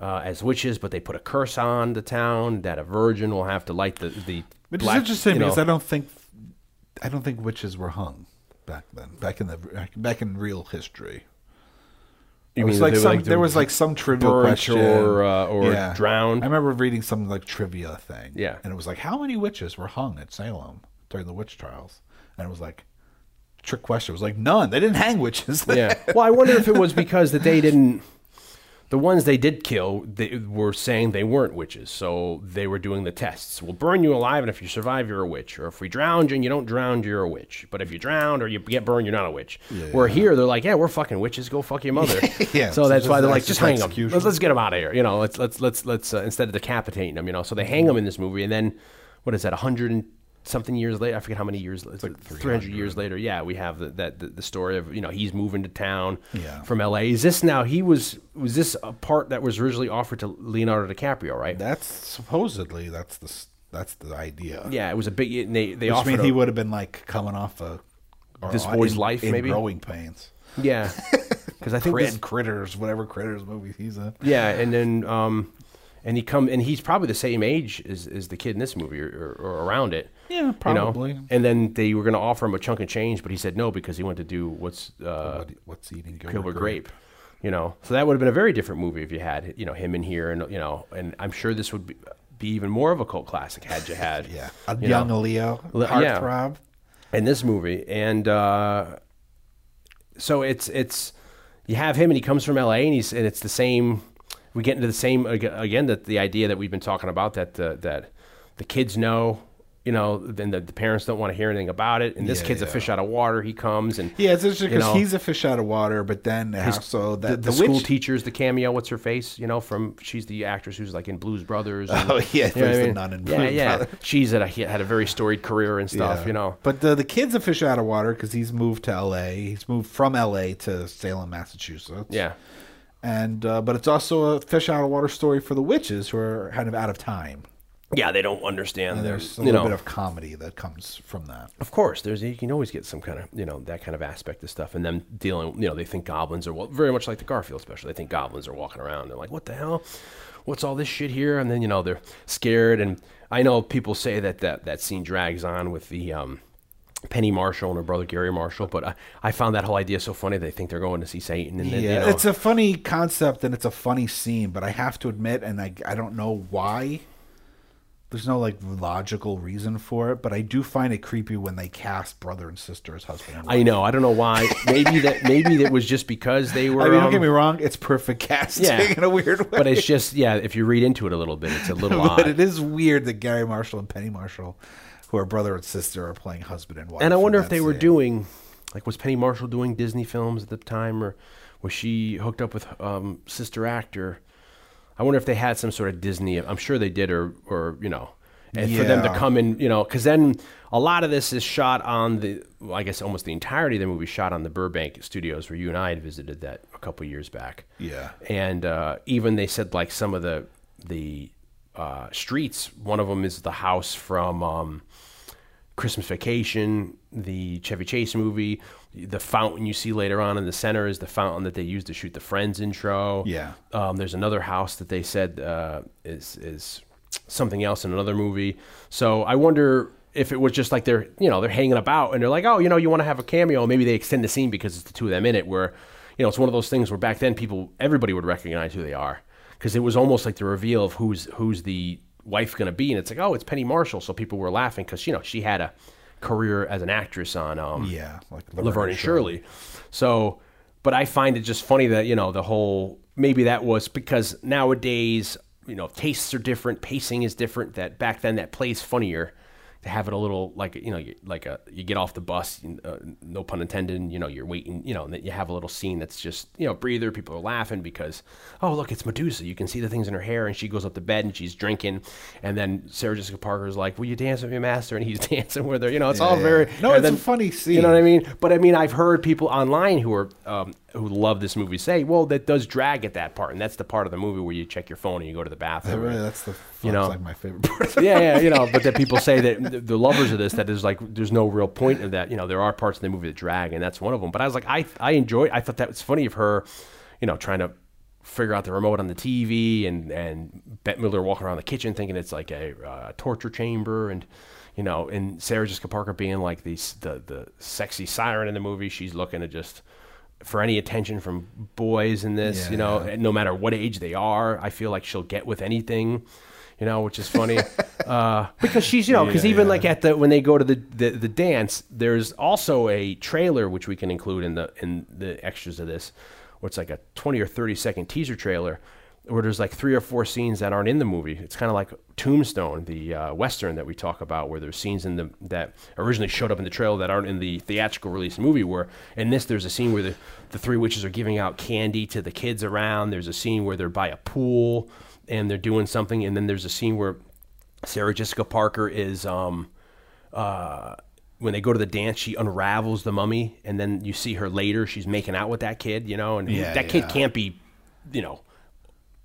Uh, as witches, but they put a curse on the town that a virgin will have to light the the. Which black, is interesting you know- because I don't think I don't think witches were hung back then. Back in the back in real history. You It was like some, like, there was like some trivia question or, uh, or drowned? I remember reading some like trivia thing. Yeah. and it was like how many witches were hung at Salem during the witch trials, and it was like trick question. It was like none. They didn't hang witches. yeah. <laughs> Well, I wonder if it was because that they didn't. The ones they did kill, they were saying they weren't witches, so they were doing the tests. We'll burn you alive, and if you survive, you're a witch. Or if we drown you and you don't drown, you're a witch. But if you drowned or you get burned, you're not a witch. Where here, they're like, yeah, we're fucking witches. Go fuck your mother. <laughs> Yeah, So so that's why they're like, just hang them. Let's, let's get them out of here. You know, let's let's let's let's uh, instead of decapitating them. You know, so they hang them in this movie, and then what is that? A hundred and something years later, I forget how many years. It's like three hundred years later. Yeah, we have the, that the, the story of you know he's moving to town Yeah. from L.A. Is this now? He was was this a part that was originally offered to Leonardo DiCaprio, right? That's supposedly that's the that's the idea. Yeah, it was a big. They they Which offered mean he would have been like coming off a This in- boy's life, in maybe? growing pains. Yeah, <laughs> because I think Crit, this, critters, whatever critters movie he's in. yeah, and then um, and he come and he's probably the same age as, as the kid in this movie or, or, or around it. Yeah, you know? probably. And then they were going to offer him a chunk of change, but he said no because he went to do what's uh, What- what's eating Gilbert, Gilbert Grape. You know, so that would have been a very different movie if you had you know him in here, and you know, and I'm sure this would be, be even more of a cult classic had you had <laughs> Yeah, a you young know, Leo, Le- yeah. in this movie, and uh, so it's it's you have him, and he comes from L.A. and he's and it's the same. We get into the same again that the idea that we've been talking about that the, that the kids know, you know, then the, the parents don't want to hear anything about it, and this Yeah, kid's a fish out of water. He comes and Yeah, it's interesting you because know, he's a fish out of water, but then also the, that the, the, school witch, teacher's the cameo. What's her face? You know, from she's the actress who's like in Blues Brothers. and- <laughs> Oh, yeah, you know I the mean? nun in yeah, Blues yeah. Brothers. She's at a, had a very storied career and stuff. Yeah. You know, But the the kid's a fish out of water because he's moved to L.A. He's moved from L.A. to Salem, Massachusetts. yeah. and uh, but it's also a fish out of water story for the witches who are kind of out of time. Yeah, they don't understand. And there's a little know, bit of comedy that comes from that. Of course, there's you can always get some kind of you know that kind of aspect of stuff, and them dealing. You know, they think goblins are well, very much like the Garfield special. They think goblins are walking around. They're like, "What the hell? What's all this shit here?" And then you know they're scared. And I know people say that that that scene drags on with the um, Penny Marshall and her brother Garry Marshall, but I, I found that whole idea so funny. They think they're going to see Satan, and then Yeah, you know, it's a funny concept and it's a funny scene, but I have to admit, and I I don't know why. There's no like logical reason for it, but I do find it creepy when they cast brother and sister as husband and wife. I know. I don't know why. Maybe that maybe that was just because they <laughs> were. I mean, don't um, get me wrong; it's perfect casting yeah. in a weird way. <laughs> but it's just yeah. If you read into it a little bit, it's a little <laughs> odd. but it is weird that Garry Marshall and Penny Marshall, who are brother and sister, are playing husband and wife. And I wonder if they were doing, like, was Penny Marshall doing Disney films at the time, or was she hooked up with um, sister actor? I wonder if they had some sort of Disney. I'm sure they did, or or you know, and for them to come in, you know, because then a lot of this is shot on the, well, I guess almost the entirety of the movie shot on the Burbank studios where you and I had visited that a couple years back. Yeah. and uh, even they said like some of the the uh, streets. One of them is the house from. Um, Christmas Vacation, the Chevy Chase movie, the fountain you see later on in the center is the fountain that they used to shoot the Friends intro. Yeah. Um, there's another house that they said uh, is is something else in another movie. So I wonder if it was just like they're you know they're hanging about and they're like oh you know you want to have a cameo maybe they extend the scene because it's the two of them in it where you know it's one of those things where back then people everybody would recognize who they are because it was almost like the reveal of who's who's the wife going to be and it's like oh it's Penny Marshall so people were laughing because you know she had a career as an actress on um, Yeah, like Laverne and Shirley. So, but I find it just funny that you know the whole maybe that was because nowadays you know tastes are different, pacing is different. That back then that plays funnier to have it a little like you know you- like a you get off the bus, uh, no pun intended. and, You know you're waiting, you know, and then you have a little scene that's just you know breather. People are laughing because oh look it's Medusa. You can see the things in her hair, and she goes up to bed and she's drinking, and then Sarah Jessica Parker is like, "Will you dance with me, master?" And he's <laughs> dancing with her. You know, it's all yeah. very No, it's a funny scene. You know what I mean? But I mean, I've heard people online who are um, who love this movie say, "Well, that does drag at that part, and that's the part of the movie where you check your phone and you go to the <laughs> bathroom." Really, that's the You you know. like my favorite part. <laughs> yeah, yeah, you know. But that people say that the, lovers of this that there's like there's no real point of that. You know, there are parts of the movie that drag, and that's one of them. But I was like, I I enjoy. I thought that was funny of her, you know, trying to figure out the remote on the TV, and and Bette Midler walking around the kitchen thinking it's like a uh, torture chamber, and you know, and Sarah Jessica Parker being like the the the sexy siren in the movie. She's looking to just for any attention from boys in this, you know, Yeah. no matter what age they are, I feel like she'll get with anything, you know, which is funny <laughs> uh, because she's, you know, because Yeah, even yeah. like at the when they go to the, the the dance, there's also a trailer which we can include in the in the extras of this, it's like a twenty or thirty second teaser trailer. Where there's like three or four scenes that aren't in the movie. It's kind of like Tombstone, the uh, western that we talk about, where there's scenes in the that originally showed up in the trailer that aren't in the theatrical release movie. Where in this, there's a scene where the, the three witches are giving out candy to the kids around. There's a scene where they're by a pool and they're doing something, and then there's a scene where Sarah Jessica Parker is um, uh, when they go to the dance, she unravels the mummy, and then you see her later. She's making out with that kid, you know, and Yeah, that kid yeah. can't be, you know,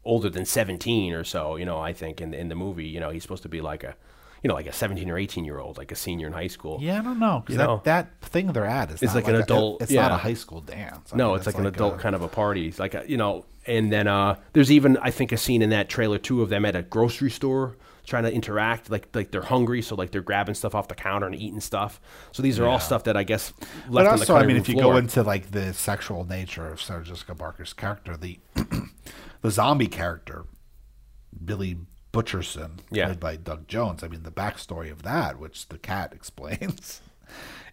older than seventeen or so. You know, I think in in the movie, you know, he's supposed to be like a, you know, like a 17 or 18 year old, like a senior in high school. Yeah, I don't know. 'cause You that, know? that thing they're at is It's not like an a- adult- it's not yeah. a high school dance. I No, mean, it's, like an adult a- kind of a party. It's like a, you know, and then uh, there's even I think a scene in that trailer too of them at a grocery store trying to interact, like like they're hungry, so like they're grabbing stuff off the counter and eating stuff. So these are all stuff that I guess left But on the also, I cutting mean, room if you floor. go into like the sexual nature of Sarah Jessica Parker's character, the <clears throat> the zombie character, Billy Butcherson, Yeah. played by Doug Jones. I mean, the backstory of that, which the cat <laughs> explains,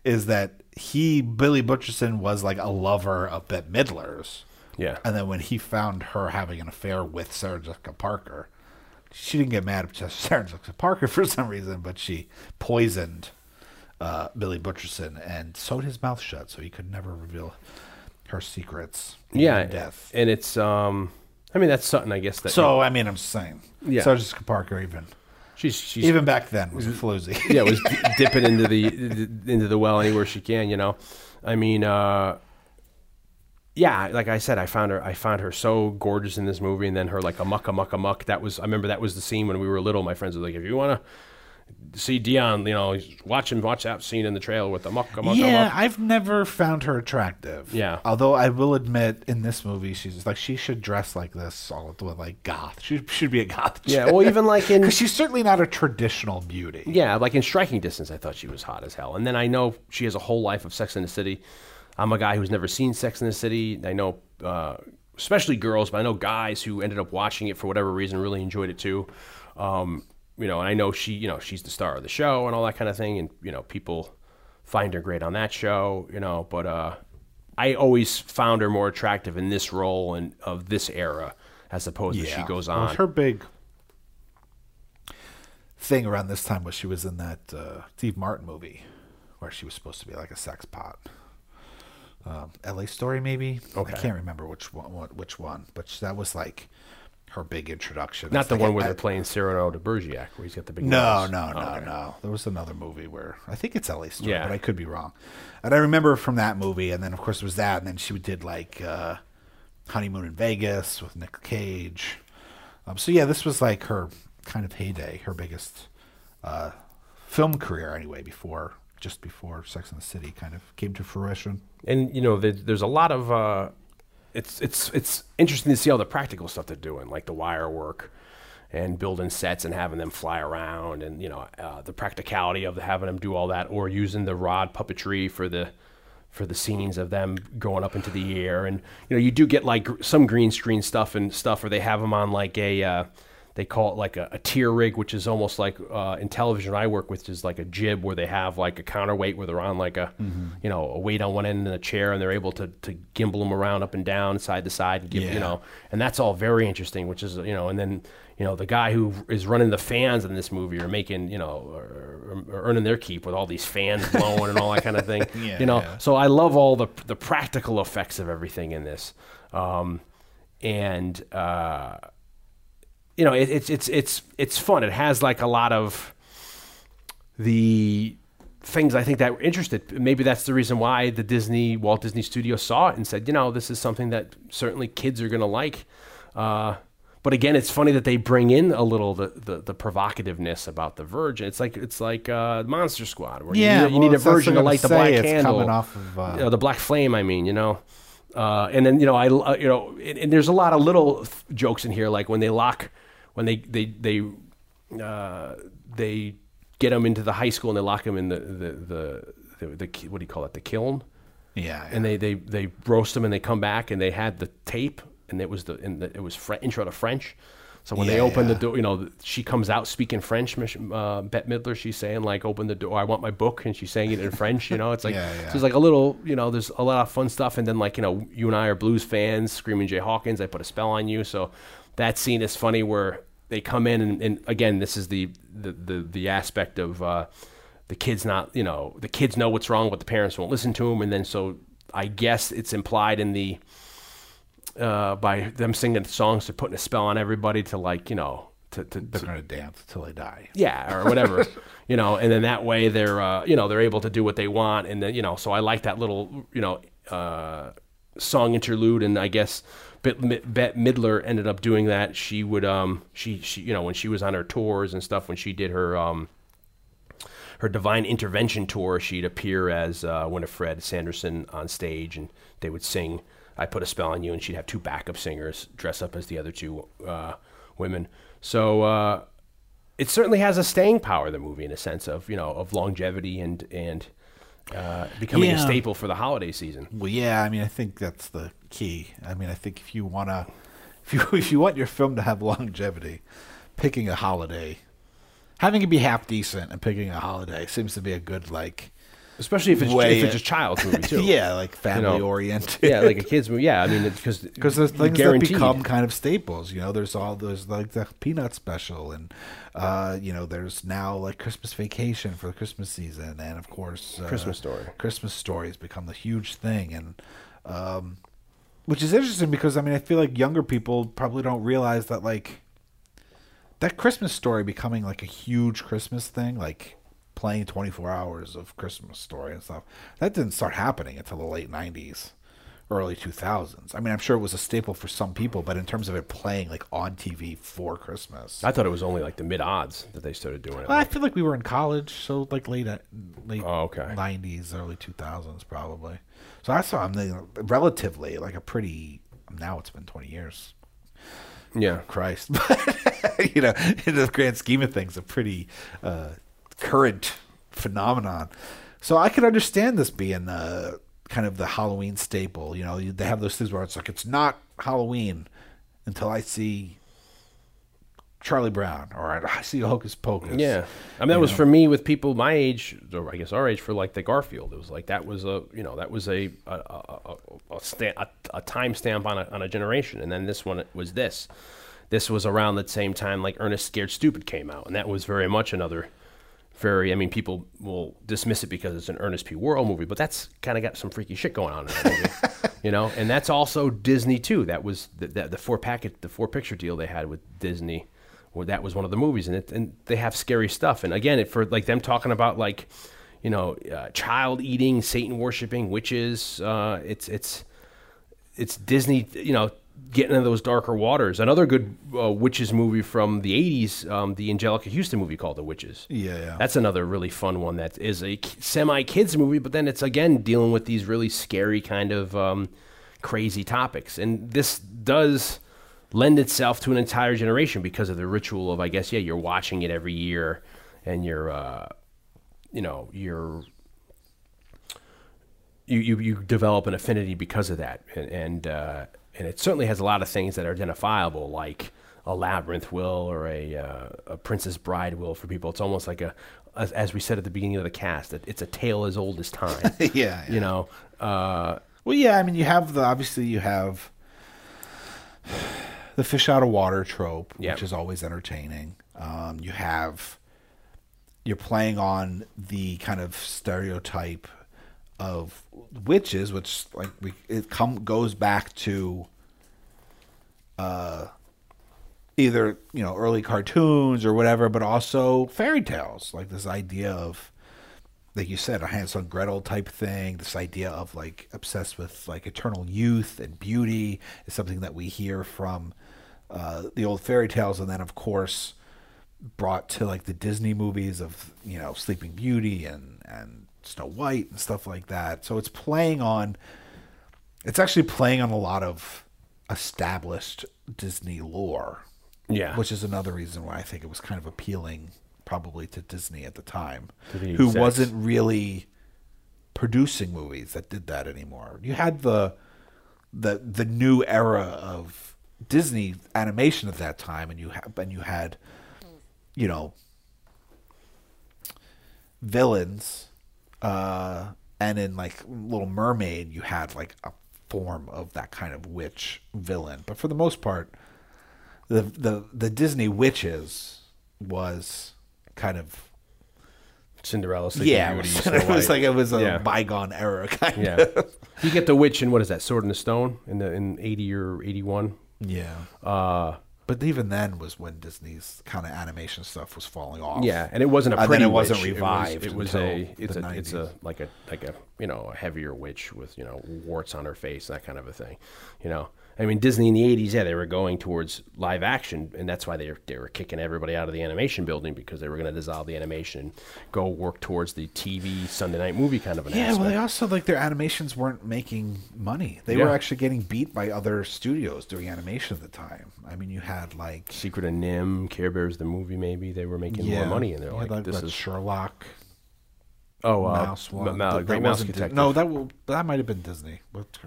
is that he Billy Butcherson was like a lover of Bette Midler's. yeah, And then when he found her having an affair with Sarah Jessica Parker, she didn't get mad at just <laughs> Sarah Jessica Parker for some reason, but she poisoned uh, Billy Butcherson and sewed his mouth shut so he could never reveal her secrets. yeah, death. and it's um, I mean that's something I guess that So I mean, I'm just saying. Yeah. Sarah Jessica Parker, even she's she's even back then, was floozy. <laughs> yeah, was <laughs> dipping into the into the well anywhere she can. You know, I mean, uh, yeah, like I said, I found her. I found her so gorgeous in this movie, and then her like a muck, a muck, a muck. That was. I remember that was the scene when we were little. My friends were like, "If you want to see Dion, you know, watch him watch that scene in the trailer with the muck, muck, Yeah, muck." I've never found her attractive. Yeah. Although I will admit, in this movie, she's like she should dress like this, all with like goth. She should be a goth. Yeah, well, even like in because she's certainly not a traditional beauty. Yeah, like in striking distance, I thought she was hot as hell. And then I know she has a whole life of Sex in the City. I'm a guy who's never seen Sex in the City. I know, uh, especially girls, but I know guys who ended up watching it for whatever reason really enjoyed it too. Um, you know, and I know she, you know, she's the star of the show and all that kind of thing. And you know, people find her great on that show. You know, but uh, I always found her more attractive in this role and of this era as opposed to she goes Well, on. her big thing around this time was she was in that uh, Steve Martin movie where she was supposed to be like a sex pot. Um, L.A. Story, maybe. Okay. I can't remember which one. What, which one? But that was like her big introduction. Not the one where a- they're playing Cyrano de Bergerac, where he's got the big No, nose. no, no, Okay. no. There was another movie where I think it's L.A. Story, Yeah. but I could be wrong. And I remember from that movie, and then of course it was that, and then she did like uh, Honeymoon in Vegas with Nick Cage. Um, so yeah, this was like her kind of heyday, her biggest uh, film career anyway. Before just before Sex and the City kind of came to fruition. and you know there's a lot of uh, it's it's it's interesting to see all the practical stuff they're doing like the wire work and building sets and having them fly around and you know uh, the practicality of having them do all that or using the rod puppetry for the for the scenes of them going up into the air. And you know you do get like some green screen stuff and stuff where they have them on like a uh, they call it like a, a tier rig, which is almost like uh, in television I work with, is like a jib where they have like a counterweight where they're on like a, you know, a weight on one end of a chair and they're able to, to gimbal them around up and down, side to side, and give, Yeah. you know, and that's all very interesting. Which is, you know, and then you know the guy who is running the fans in this movie or making, you know, are, are earning their keep with all these fans blowing and all that kind of thing. <laughs> Yeah, you know, yeah. so I love all the the practical effects of everything in this. Um, and uh, you know, it, it's it's it's it's fun. It has like a lot of the things I think that were interested. Maybe that's the reason why the Disney Walt Disney Studio saw it and said, you know, this is something that certainly kids are going to like. Uh, but again, it's funny that they bring in a little the, the, the provocativeness about the Virgin. It's like it's like uh, Monster Squad, where Yeah, you, need- you well, need a that's what I was virgin to light the black It's candle, coming off of, uh, you know, the black flame. I mean, you know. Uh, and then you know I uh, you know and, and there's a lot of little jokes in here like when they lock when they they they uh, they get them into the high school and they lock them in the the the, the, the ki- what do you call it the kiln Yeah, and they, they they roast them and they come back and they had the tape and it was the, and the it was Fre- intro to French. So when they Yeah, open the door, you know, she comes out speaking French. Uh, Bette Midler, she's saying like, "Open the door, I want my book," and she's saying it in French. You know, it's like <laughs> Yeah, yeah. so there's like a little, you know, there's a lot of fun stuff. And then like you know, you and I are blues fans. Screaming Jay Hawkins, I put a spell on you. So that scene is funny where they come in and, and again, this is the the the, the aspect of. Uh, the kids not you know the kids know what's wrong but the parents won't listen to them and then so i guess it's implied in the uh, by them singing songs they're putting a spell on everybody to like you know to, to, they're to gonna dance until they die. yeah or whatever <laughs> you know and then that way they're uh, you know they're able to do what they want and then you know so i like that little you know uh, song interlude and i guess Bette Midler ended up doing that she would um she she you know when she was on her tours and stuff when she did her um her divine intervention tour, she'd appear as uh, Winifred Sanderson on stage, and they would sing "I Put a Spell on You," and she'd have two backup singers dress up as the other two uh, women. So uh, it certainly has a staying power. The movie, in a sense of you know of longevity and and uh, becoming a staple for the holiday season. Well, yeah, I mean, I think that's the key. I mean, I think if you wanna, if you <laughs> if you want your film to have longevity, picking a holiday, having it be half decent, and picking a holiday seems to be a good like, Especially if it's Way if it's a child's movie <laughs> too. yeah, like family oriented. yeah, like a kids movie. Yeah, I mean, because because <laughs> there's things that become kind of staples. You know, there's all there's like the peanut special, and uh, you know, there's now like Christmas Vacation for the Christmas season, and of course, uh, Christmas Story. Christmas Story has become the huge thing, and um, which is interesting because I mean, I feel like younger people probably don't realize that like that Christmas Story becoming like a huge Christmas thing, like playing 24 hours of Christmas Story and stuff. That didn't start happening until the late 90s, early 2000s. I mean, I'm sure it was a staple for some people, but in terms of it playing like on TV for Christmas, I thought it was only like the mid odds that they started doing it. well, I feel like we were in college, so like late uh, late Oh, okay. 90s, early 2000s probably. So I saw you relatively like a pretty. Now it's been 20 years. yeah, Christ, <laughs> but you know, in the grand scheme of things, a pretty uh, current phenomenon. So I could understand this being uh, kind of the Halloween staple. You know, they have those things where it's like it's not Halloween until I see Charlie Brown or <laughs> I see Hocus Pocus. yeah. I mean, that was for me with people my age, or I guess our age, for like the Garfield. It was like that was a you know that was a a a, a, a, sta- a, a time stamp on a on a generation, and then this one was this. This was around the same time like Ernest Scared Stupid came out, and that was very much another very. I mean, people will dismiss it because it's an Ernest P. Worrell movie, but that's kind of got some freaky shit going on in that movie, <laughs> you know. And that's also Disney too. That was the, the, the four packet, the four picture deal they had with Disney. That was one of the movies, and it, and they have scary stuff. And again, it, for like them talking about like, you know, uh, child eating, Satan worshiping, witches. Uh, it's it's it's Disney, you know, getting into those darker waters. Another good uh, witches movie from the '80s, um, the Anjelica Huston movie called The Witches. Yeah, yeah. That's another really fun one. That is a semi kids movie, but then it's again dealing with these really scary kind of um, crazy topics. And this does lend itself to an entire generation because of the ritual of, I guess, yeah, you're watching it every year, and you're, uh, you know, you're you, you, you develop an affinity because of that, and and, uh, and it certainly has a lot of things that are identifiable, like a labyrinth will or a uh, a Princess Bride will for people. It's almost like a, as, as we said at the beginning of the cast, it, it's a tale as old as time. <laughs> Yeah, yeah. you know. Uh, Well, yeah, I mean, you have the obviously you have the fish out of water trope, Yep. which is always entertaining. Um, you have you're playing on the kind of stereotype of witches, which like we it come goes back to uh either you know early cartoons or whatever, but also fairy tales, like this idea of like you said, a Hansel and Gretel type thing. This idea of like obsessed with like eternal youth and beauty is something that we hear from uh, the old fairy tales, and then of course brought to like the Disney movies of you know Sleeping Beauty and and Snow White and stuff like that. So it's playing on. It's actually playing on a lot of established Disney lore yeah, which is another reason why I think it was kind of appealing, probably to Disney at the time, the who wasn't really producing movies that did that anymore. You had the the the new era of Disney animation at that time, and you ha- and you had, you know, villains, uh, and in like Little Mermaid, you had like a form of that kind of witch villain, but for the most part the the the Disney witches was kind of Cinderella. Yeah, it was, it was like it was a Yeah. bygone era kind yeah. of. you get the witch in what is that? Sword in the Stone in the in eighty or eighty one. Yeah. Uh, But even then was when Disney's kind of animation stuff was falling off. Yeah, and it wasn't a And then pretty it wasn't witch. revived It was, until a it's a it's a like a like a you know a heavier witch with you know warts on her face that kind of a thing, you know. I mean, Disney in the '80s, yeah, they were going towards live action, and that's why they were, they were kicking everybody out of the animation building because they were going to dissolve the animation and go work towards the TV Sunday night movie kind of an Yeah, aspect. well, they also like their animations weren't making money. They Yeah. were actually getting beat by other studios doing animation at the time. I mean, you had like Secret of NIMH, Care Bears the movie, maybe they were making more money, and they're had, like, "This that is Sherlock oh, uh, Mouse one. Ma- That- that Great Mouse Di- Detective." No, that will, that might have been Disney.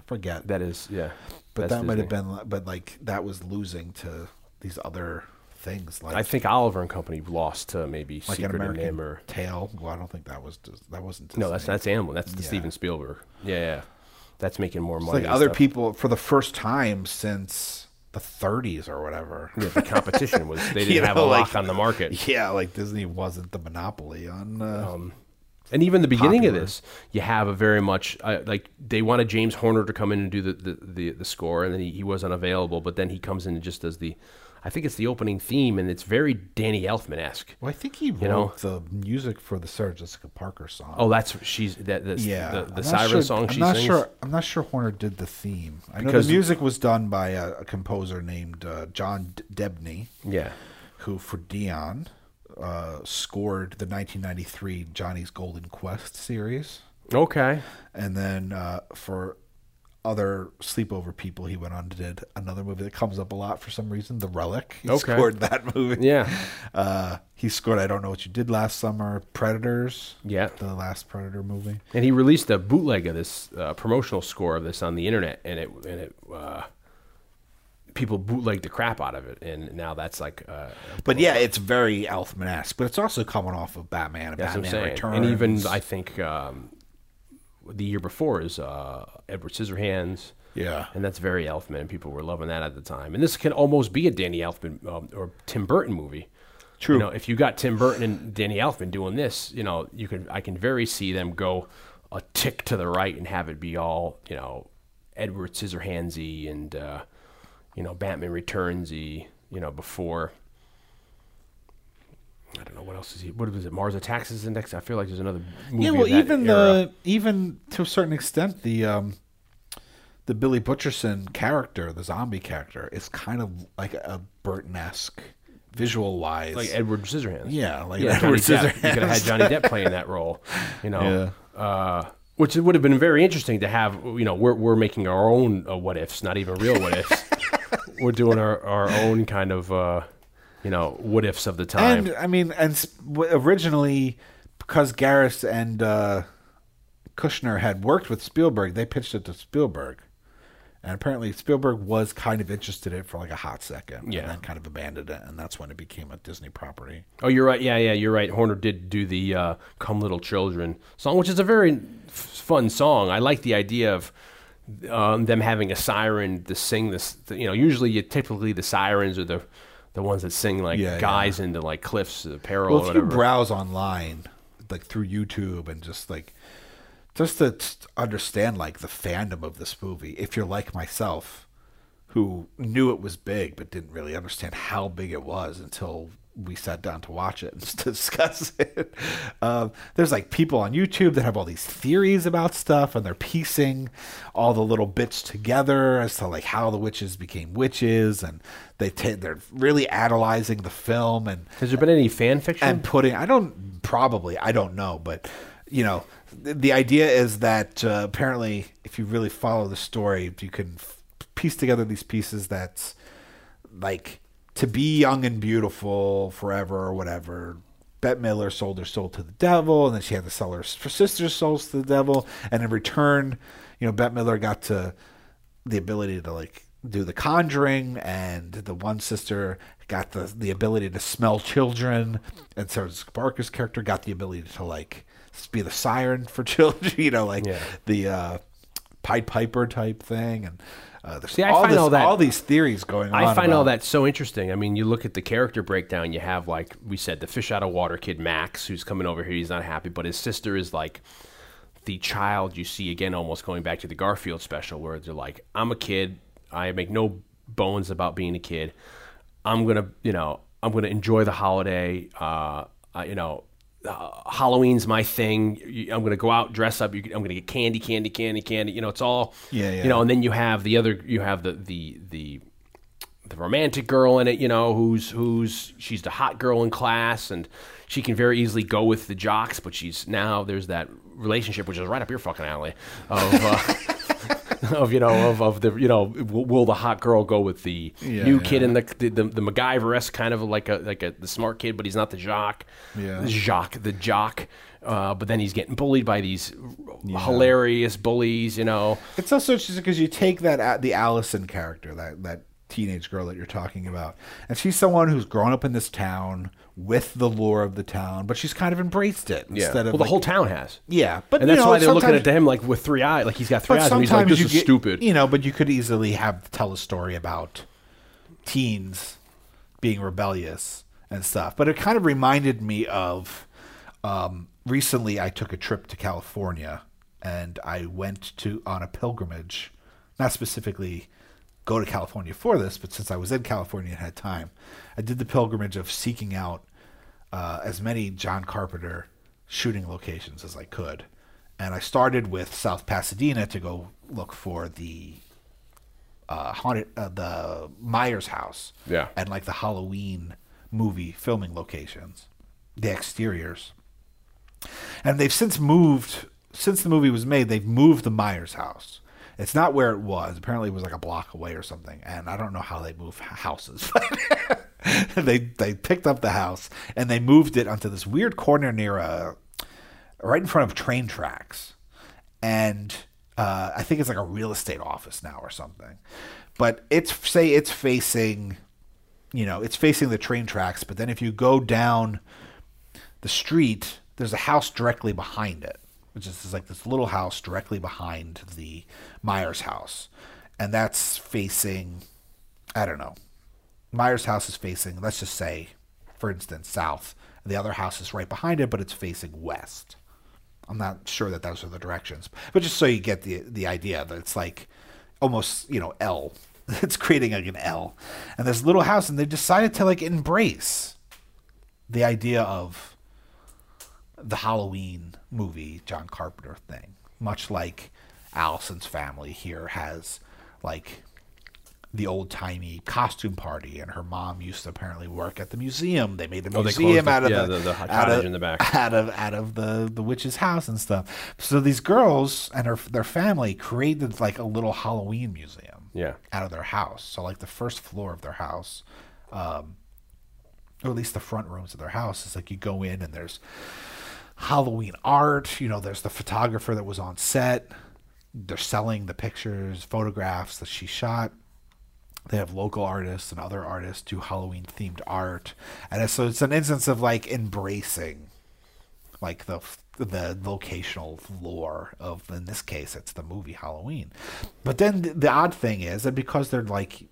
Forget. that is yeah, but that's that might have been. But like that was losing to these other things like I think Oliver and Company lost to maybe like Secret of American NIMH or Tail. Well, I don't think that was that wasn't. No, that's that's Animal. That's the Yeah. Steven Spielberg. Yeah, yeah, that's making more It's money. like other stuff. people for the first time since the 30s or whatever. Yeah, the competition was they <laughs> didn't You have know, a like- lock on the market. Yeah, like Disney wasn't the monopoly on. Uh, Um, And even the beginning Popular. of this, you have a very much uh, like they wanted James Horner to come in and do the the, the, the score, and then he, he wasn't available. But then he comes in and just does the, I think it's the opening theme, and it's very Danny Elfman esque. well, I think he wrote know? the music for the Sarah Jessica Parker song. Oh, that's she's that that's yeah, the, the siren sure, song I'm not sings. sure. I'm not sure Horner did the theme. I know Because- the music was done by a, a composer named uh, John D- Debney, Yeah, who for Dion uh, scored the 1993 Jonny's Golden Quest series. okay. and then uh, for other sleepover people, he went on and did another movie that comes up a lot for some reason, The Relic. He Okay. scored that movie. Yeah. <laughs> Uh, he scored I Don't Know What You Did Last Summer, Predators. Yeah. The last Predator movie. And he released a bootleg of this uh, promotional score of this on the internet, and it and it uh, people bootlegged the crap out of it, and now that's like uh, But yeah, it's very Elfman-esque, but it's also coming off of Batman and That's what I'm Batman saying. Returns. And even I think um, the year before is uh, Edward Scissorhands. Yeah. and that's very Elfman. and People were loving that at the time. And this can almost be a Danny Elfman um, or Tim Burton movie. True. You know, if you got Tim Burton and Danny Elfman doing this, you know, you can I can very see them go a tick to the right and have it be all you know Edward Scissorhandsy and uh, you know Batman Returnsy. You know before. I don't know what else is he. What was it? Mars Attacks is next. I feel like there's another movie. yeah, well, even era. the even to a certain extent, the um, the Billy Butcherson character, the zombie character, is kind of like a Burton-esque visual wise. like Edward Scissorhands. Yeah, like yeah, Edward Johnny Depp. You could have had Johnny Depp playing that role. You know, uh, which would have been very interesting to have. You know, we're we're making our own uh, what ifs, not even real what ifs. <laughs> we're doing our our own kind of uh, you know what ifs of the time. and I mean, and originally because Garris and uh, Kirschner had worked with Spielberg, they pitched it to Spielberg. And apparently Spielberg was kind of interested in it for like a hot second, Yeah. and then kind of abandoned it, and that's when it became a Disney property. Oh, you're right. Yeah, yeah, you're right. Horner did do the uh, "Come Little Children" song, which is a very f- fun song. I like the idea of um, them having a siren to sing this. You know, usually, you, typically the sirens are the the ones that sing like Yeah, guys into like cliffs, uh, peril, Well, or if you whatever. browse online, like through YouTube, and just like just to t- understand like the fandom of this movie, if you're like myself, who knew it was big but didn't really understand how big it was until we sat down to watch it and <laughs> discuss it. Um, there's like people on YouTube that have all these theories about stuff, and they're piecing all the little bits together as to like how the witches became witches, and they ta- they're really analyzing the film and Has there been any fan fiction? and putting i don't probably i don't know but you know th- the idea is that uh, apparently if you really follow the story you can f- piece together these pieces that's like to be young and beautiful forever or whatever. Bette Midler sold her soul to the devil, and then she had to sell her sister's souls to the devil, and in return, you know, Bette Midler got to the ability to like do the conjuring and the one sister got the the ability to smell children. And Sarah Parker's character got the ability to like be the siren for <laughs> children you know like Yeah. the uh Pied Piper type thing. And uh, there's See, I all, find this, all that- all these theories going on I find all that so interesting. I mean, you look at the character breakdown. You have like we said, the fish out of water kid Max, who's coming over here. He's not happy, but his sister is like the child you see again, almost going back to the Garfield special, where they're like, "I'm a kid. I make no bones about being a kid. I'm gonna, you know, I'm gonna enjoy the holiday. Uh, I, you know." Uh, Halloween's my thing. I'm going to go out, dress up. I'm going to get candy, candy, candy, candy. You know, it's all. Yeah, yeah. You know, and then you have the other. You have the the the the romantic girl in it, you know, who's who's she's the hot girl in class, and she can very easily go with the jocks, but she's now there's that relationship which is right up your fucking alley of. Uh, <laughs> <laughs> Of you know of, of the you know will, will the hot girl go with the Yeah, new yeah. kid and the the, the, the MacGyver esque kind of like a like a the smart kid but he's not the jock Yeah. the jock the jock uh, but then he's getting bullied by these hilarious bullies you know It's also interesting because you take that the Allison character, that that teenage girl that you're talking about, and she's someone who's grown up in this town with the lore of the town, but she's kind of embraced it instead of well the like- whole town has yeah. But and you that's know, why they're looking sometimes- at him like with three eyes like he's got three eyes and he's like this is stupid You know, but you could easily have tell a story about teens being rebellious and stuff. But it kind of reminded me of um, recently I took a trip to California and I went to on a pilgrimage, not specifically go to California for this, but since I was in California and had time, I did the pilgrimage of seeking out uh, as many John Carpenter shooting locations as I could. And I started with South Pasadena to go look for the uh, haunted, uh, the Myers house, Yeah. and like the Halloween movie filming locations, the exteriors. And they've since moved since the movie was made. They've moved the Myers house. It's not where it was. Apparently, it was like a block away or something. And I don't know how they move houses. <laughs> <laughs> they they picked up the house and they moved it onto this weird corner near a right in front of train tracks, and uh, I think it's like a real estate office now or something. But it's say it's facing, you know, it's facing the train tracks. But then if you go down the street, there's a house directly behind it, which is like this little house directly behind the Myers house, and that's facing, I don't know, Myers house is facing, let's just say, for instance, south. The other house is right behind it, but it's facing west. I'm not sure that those are the directions, but just so you get the the idea that it's like almost you know L. <laughs> It's creating like an L, and this little house, and they decided to like embrace the idea of the Halloween movie John Carpenter thing, much like Allison's family here has like the old timey costume party, and her mom used to apparently work at the museum. They made a Oh, museum out the- of yeah, the, the- the out cottage of- in the back. out of out of the the witch's house and stuff. So these girls and her their family created like a little Halloween museum. Yeah. Out of their house. So like the first floor of their house, um, or at least the front rooms of their house is like you go in and there's Halloween art. You know, there's the photographer that was on set. They're selling the pictures, photographs that she shot. They have local artists and other artists do Halloween themed art, and so it's an instance of like embracing, like the the locational lore of in this case it's the movie Halloween. But then the, the odd thing is that because they're like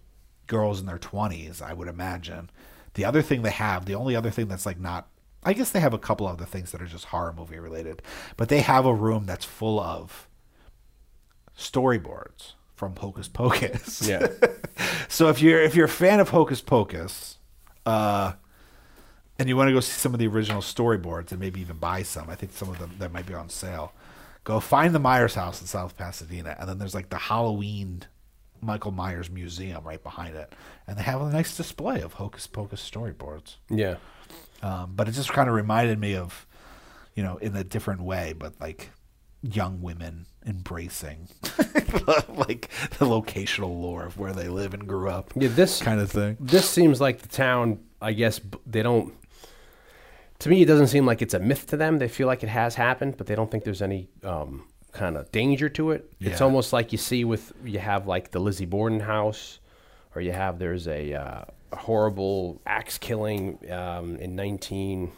girls in their twenties, I would imagine the other thing they have, the only other thing that's like not, I guess they have a couple other things that are just horror movie related, but they have a room that's full of storyboards from Hocus Pocus. <laughs> Yeah. <laughs> so if you're if you're a fan of Hocus Pocus, uh, and you want to go see some of the original storyboards and maybe even buy some, I think some of them that might be on sale. Go find the Myers house in South Pasadena, and then there's like the Halloween Michael Myers Museum right behind it, and they have a nice display of Hocus Pocus storyboards. Yeah. Um, but it just kind of reminded me of, you know, in a different way, but like young women embracing <laughs> like the locational lore of where they live and grew up. Yeah, this kind of thing. This seems like the town. I guess they don't. To me, it doesn't seem like it's a myth to them. They feel like it has happened, but they don't think there's any um, kind of danger to it. It's almost like you see with you have like the Lizzie Borden house, or you have there's a, uh, a horrible axe killing um, in nineteen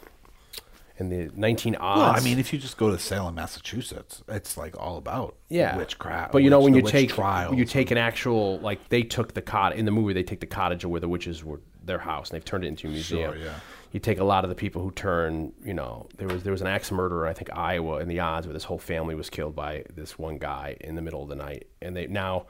in the nineteen odds. Well, I mean, if you just go to Salem, Massachusetts, it's like all about yeah, witchcraft. But you know, witch- when you take trials. you take an actual like they took the cot in the movie, they take the cottage where the witches were their house, and they've turned it into a museum. Sure, yeah. You take a lot of the people who turn, you know, there was there was an axe murderer, I think Iowa, in the odds where this whole family was killed by this one guy in the middle of the night, and they now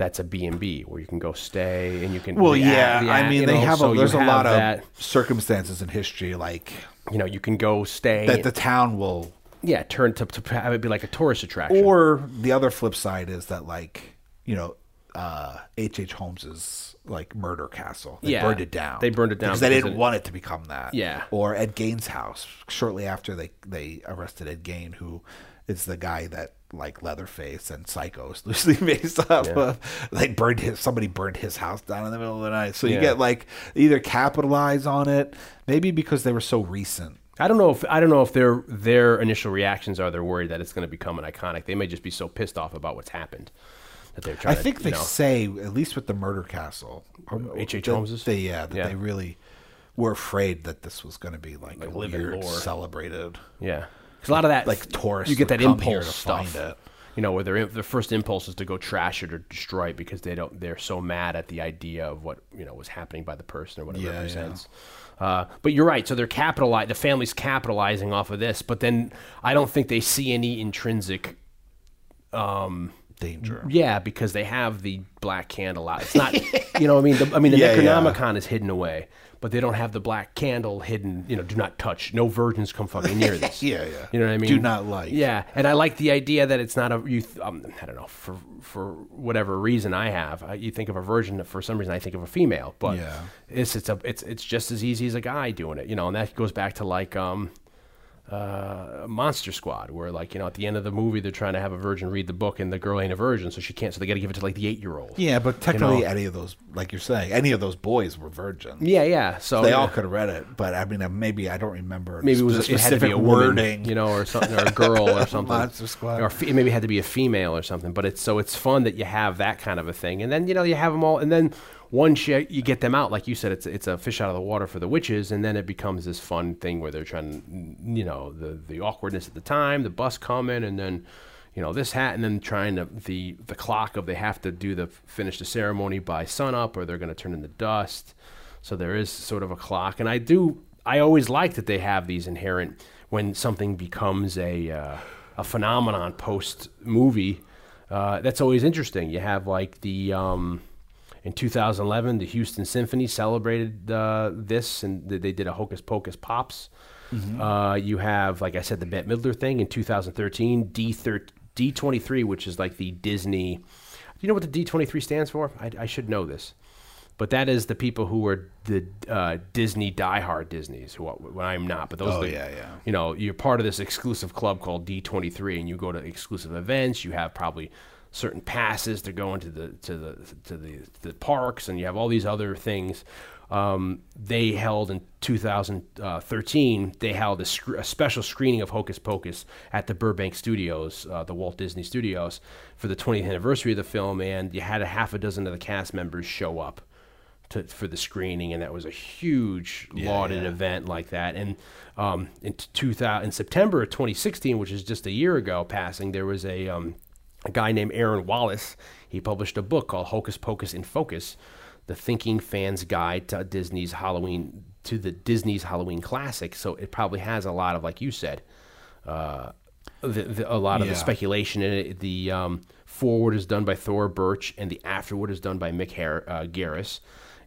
that's a B&B where you can go stay and you can Well, yeah, I mean, you they know, have so a, there's a have lot of that, circumstances in history, like you know you can go stay that the town will. yeah turn to, to have it be like a tourist attraction Or the other flip side is that, like, you know, uh, H. H. Holmes's like murder castle. They Yeah, burned it down. they burned it down because they didn't it- want it to become that. Yeah. Or Ed Gein's house. Shortly after they they arrested Ed Gein, who is the guy that like Leatherface and Psycho is loosely <laughs> based off of. Like burned his somebody burned his house down in the middle of the night. So you Yeah. get like either capitalize on it, maybe because they were so recent. I don't know if I don't know if their their initial reactions are they're worried that it's going to become an iconic. They may just be so pissed off about what's happened that they're trying. I think to, they know, say, at least with the murder castle, oh, uh, H. H. that Holmes's? They yeah, that Yeah. they really were afraid that this was going to be like, Like a weird, lore. celebrated. yeah, because a lot of that Like tourists you get that impulse stuff. find it. You know, where their their first impulse is to go trash it or destroy it because they don't they're so mad at the idea of what you know was happening by the person or what it Yeah, yeah. represents. Uh, but you're right. So they're capitalizing. The family's capitalizing off of this, but then I don't think they see any intrinsic Danger. Yeah, because they have the black candle out. It's not, you know, what I mean, the, I mean, the <laughs> Yeah, yeah. Necronomicon is hidden away, but they don't have the black candle hidden. You know, do not touch. No virgins come fucking near <laughs> this. Yeah, yeah. You know what I mean? Do not light. Yeah, and I like the idea that it's not a you. th- Um, I don't know for for whatever reason I have. I, you think of a virgin for some reason I think of a female, but Yeah. it's it's a it's it's just as easy as a guy doing it. You know, and that goes back to like um uh, Monster Squad, where like you know at the end of the movie they're trying to have a virgin read the book and the girl ain't a virgin, so she can't. So they got to give it to like the eight year old. Yeah, but technically, know? any of those, like you're saying, any of those boys were virgins. yeah, yeah. So They yeah. all could have read it, but I mean, uh, maybe I don't remember. Maybe it was it had to be a woman, wording. you know, or something, or a <laughs> girl, or something. Monster Squad. or fe- maybe it had to be a female or something. But it's so it's fun that you have that kind of a thing, and then you know you have them all, and then once you you get them out, like you said, it's it's a fish out of the water for the witches, and then it becomes this fun thing where they're trying, to, you know, the the awkwardness at the time, the bus coming, and then. You know this hat, and then trying to the the clock of they have to do the finish the ceremony by sunup, or they're going to turn into dust. So there is sort of a clock, and I do. I always like that they have these inherent when something becomes a uh, a phenomenon post movie. Uh, that's always interesting. You have like the um, in 2011, the Houston Symphony celebrated uh, this, and th- they did a Hocus Pocus Pops. Uh, you have, like I said, the Bette Midler thing in 2013, D D23, which is like the Disney. Do you know what the D23 stands for? I, I should know this, but that is the people who are the uh, Disney diehard Disneys. Who when I'm not, but those. Oh, are the, yeah, yeah. You know, you're part of this exclusive club called D23, and you go to exclusive events. You have probably certain passes to go into the to the to the, the parks, and you have all these other things. Um, they held in 2013. They held a, sc- a special screening of Hocus Pocus at the Burbank Studios, uh, the Walt Disney Studios, for the 20th anniversary of the film, and you had a half a dozen of the cast members show up to, for the screening, and that was a huge lauded event like that. And um, in t- 2000, in September of 2016, which is just a year ago passing, there was a um, a guy named Aaron Wallace. He published a book called Hocus Pocus in Focus: The Thinking Fan's Guide to Disney's Halloween to the Disney's Halloween Classic. So it probably has a lot of, like you said, uh, the, the, a lot of Yeah. the speculation in it. The um, forward is done by Thora Birch, and the afterward is done by Mick Har- uh, Garris.